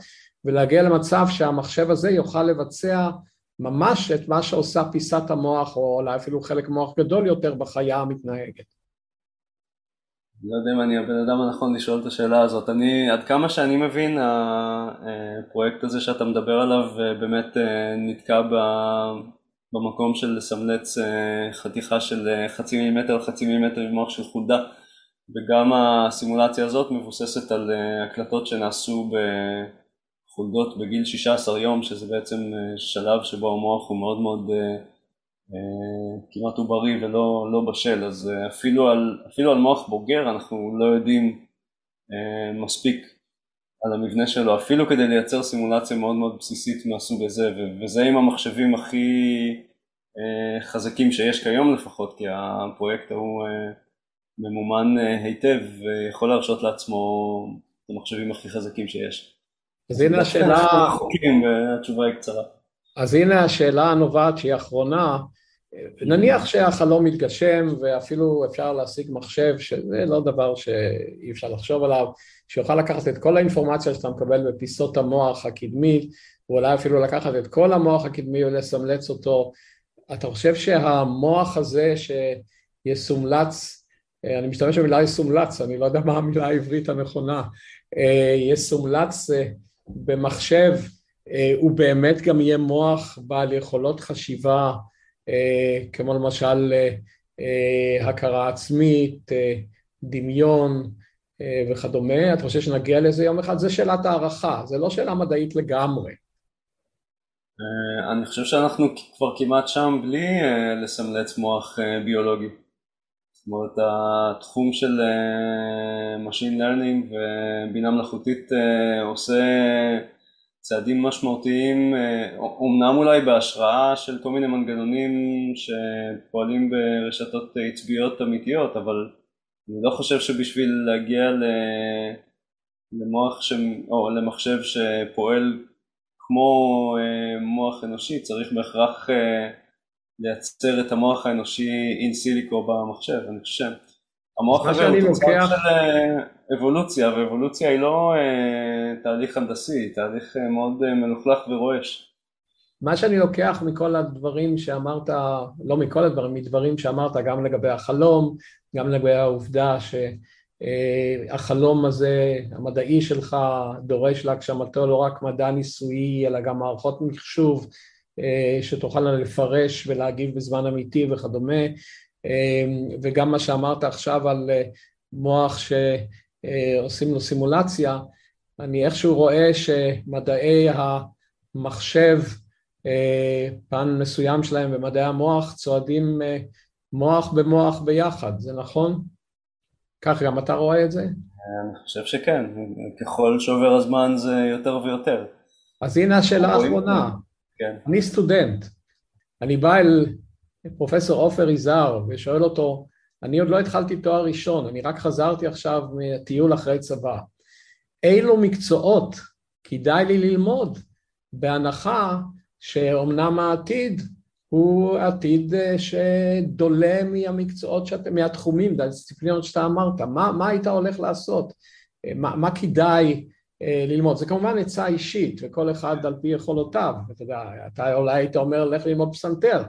ולהגיע למצב שהמחשב הזה יוכל לבצע ממש את מה שעושה פיסת המוח, או אולי אפילו חלק מוח גדול יותר בחיה המתנהגת. לא יודע אם אני הבן אדם הנכון לשאול את השאלה הזאת. אני, עד כמה שאני מבין, הפרויקט הזה שאתה מדבר עליו אה, באמת אה, נתקע במקום של לסמלץ אה, חתיכה של חצי מילימטר חצי מילימטר ממוח של חולדה, וגם הסימולציה הזאת מבוססת על הקלטות שנעשו בחולדות בגיל 16 יום, שזה בעצם שלב שבו המוח הוא מאוד מאוד אה, כמעט עוברי ולא לא בשל, אז אה, אפילו על, אפילו על מוח בוגר אנחנו לא יודעים אה, מספיק על המבנה שלו, אפילו כדי לייצר סימולציה מאוד מאוד בסיסית מהסוג הזה, וזה עם המחשבים הכי חזקים שיש כיום לפחות, כי הפרויקט ההוא ממומן היטב ויכול להרשות לעצמו את המחשבים הכי חזקים שיש. אז הנה השאלה... התשובה היא קצרה. אז הנה השאלה הנובעת שהיא אחרונה, נניח שהחלום מתגשם ואפילו אפשר להשיג מחשב, שזה לא דבר שאי אפשר לחשוב עליו, שיוכל לקחת את כל האינפורמציה שאתה מקבל בפיסות המוח הקדמי, ואולי אפילו לקחת את כל המוח הקדמי ולסמלץ אותו. אתה חושב שהמוח הזה שיסומלץ, אני משתמש במילה יסומלץ, אני לא יודע מה המילה העברית הנכונה, יסומלץ במחשב, הוא באמת גם יהיה מוח בעל יכולות חשיבה אה, כמו למשל אה, הכרה עצמית, אה, דמיון, וכדומה, אתה חושב שנגיע לזה יום אחד? זה שאלת הערכה, זה לא שאלה מדעית לגמרי. אני חושב שאנחנו כבר כמעט שם בלי לסמלץ מוח ביולוגי. זאת אומרת, התחום של Machine Learning ובינה מלאכותית עושה צעדים משמעותיים, אומנם אולי בהשראה של כל מיני מנגנונים שפועלים ברשתות עצביות אמיתיות, אבל אני לא חושב שבשביל להגיע למוח ש... או למחשב שפועל כמו מוח אנושי צריך בהכרח לייצר את המוח האנושי אין סיליקו במחשב, אני חושב. המוח הזה הוא תוצאה. של אה, אבולוציה, ואבולוציה היא לא אה, תהליך הנדסי, היא תהליך אה, מאוד אה, מלוכלך ורועש. מה שאני לוקח מכל הדברים שאמרת, לא מכל הדברים, מדברים שאמרת גם לגבי החלום, גם לגבי העובדה שהחלום הזה, המדעי שלך, דורש להגשמתו לא רק מדע ניסויי, אלא גם מערכות מחשוב שתוכלנה לפרש ולהגיב בזמן אמיתי וכדומה, וגם מה שאמרת עכשיו על מוח שעושים לו סימולציה, אני איכשהו רואה שמדעי המחשב, פן מסוים שלהם במדעי המוח, צועדים מוח במוח ביחד, זה נכון? כך גם אתה רואה את זה? אני חושב שכן, ככל שעובר הזמן זה יותר ויותר. אז הנה השאלה האחרונה. כן. אני סטודנט, אני בא אל פרופסור עופר יזהר ושואל אותו, אני עוד לא התחלתי תואר ראשון, אני רק חזרתי עכשיו מטיול אחרי צבא. אילו מקצועות כדאי לי ללמוד, בהנחה שאומנם העתיד הוא עתיד אה, שדולה מהמקצועות שאתם, מהתחומים, מהדיסציפלינות שאתה אמרת, מה, מה היית הולך לעשות? אה, מה, מה כדאי ללמוד? זה כמובן עצה אישית, וכל אחד על פי יכולותיו, אתה יודע, אתה אולי היית אומר לך ללמוד פסנתר,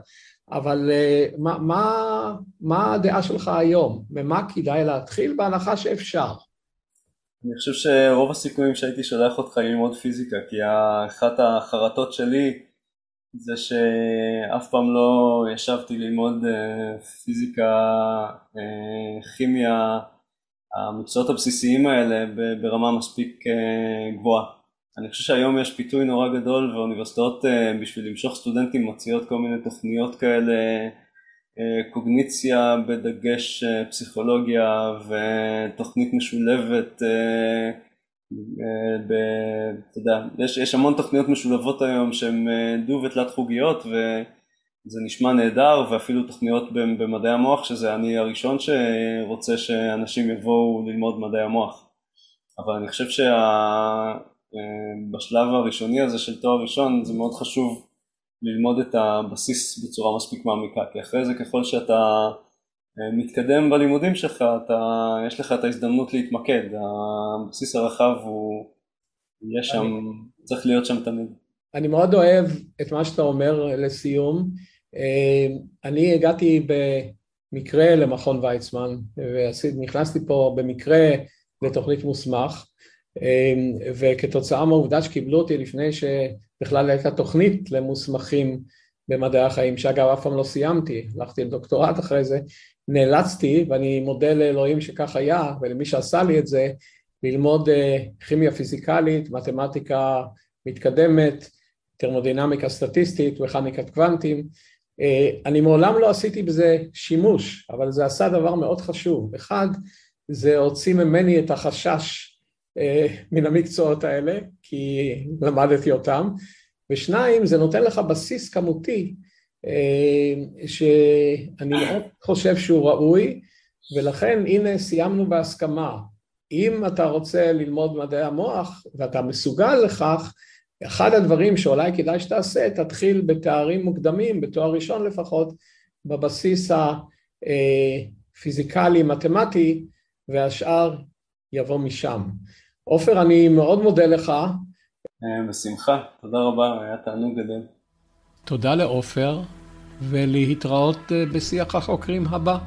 אבל מה, מה, מה הדעה שלך היום? ממה כדאי להתחיל בהנחה שאפשר? אני חושב שרוב הסיכויים שהייתי שולח אותך ללמוד פיזיקה, כי אחת החרטות שלי זה שאף פעם לא ישבתי ללמוד אה, פיזיקה, אה, כימיה, המקצועות הבסיסיים האלה ברמה מספיק אה, גבוהה. אני חושב שהיום יש פיתוי נורא גדול ואוניברסיטאות בשביל למשוך סטודנטים מציעות כל מיני תוכניות כאלה קוגניציה בדגש אה, פסיכולוגיה ותוכנית משולבת, אה, אה, ב, אתה יודע, יש, יש המון תוכניות משולבות היום שהן דו ותלת חוגיות וזה נשמע נהדר ואפילו תוכניות במדעי המוח שזה אני הראשון שרוצה שאנשים יבואו ללמוד מדעי המוח אבל אני חושב שבשלב הראשוני הזה של תואר ראשון זה מאוד חשוב ללמוד את הבסיס בצורה מספיק מעמיקה, כי אחרי זה ככל שאתה אה, מתקדם בלימודים שלך, אתה, יש לך את ההזדמנות להתמקד, הבסיס הרחב הוא, יש שם, אני, צריך להיות שם תמיד. אני מאוד אוהב את מה שאתה אומר לסיום. אה, אני הגעתי במקרה למכון ויצמן, ונכנסתי פה במקרה לתוכנית מוסמך, אה, וכתוצאה מהעובדה שקיבלו אותי לפני ש... בכלל הייתה תוכנית למוסמכים במדעי החיים, שאגב אף פעם לא סיימתי, הלכתי לדוקטורט אחרי זה, נאלצתי, ואני מודה לאלוהים שכך היה, ולמי שעשה לי את זה, ללמוד אה, כימיה פיזיקלית, מתמטיקה מתקדמת, טרמודינמיקה סטטיסטית, מכניקת קוונטים. אה, אני מעולם לא עשיתי בזה שימוש, אבל זה עשה דבר מאוד חשוב. אחד, זה הוציא ממני את החשש אה, מן המקצועות האלה, כי למדתי אותם, ושניים, זה נותן לך בסיס כמותי אה, שאני מאוד חושב שהוא ראוי, ולכן הנה סיימנו בהסכמה. אם אתה רוצה ללמוד מדעי המוח ואתה מסוגל לכך, אחד הדברים שאולי כדאי שתעשה, תתחיל בתארים מוקדמים, בתואר ראשון לפחות, בבסיס הפיזיקלי-מתמטי, והשאר יבוא משם. עופר, אני מאוד מודה לך. אה, בשמחה, תודה רבה, היה תענוג גדול. תודה לעופר, ולהתראות אה, בשיח החוקרים הבא.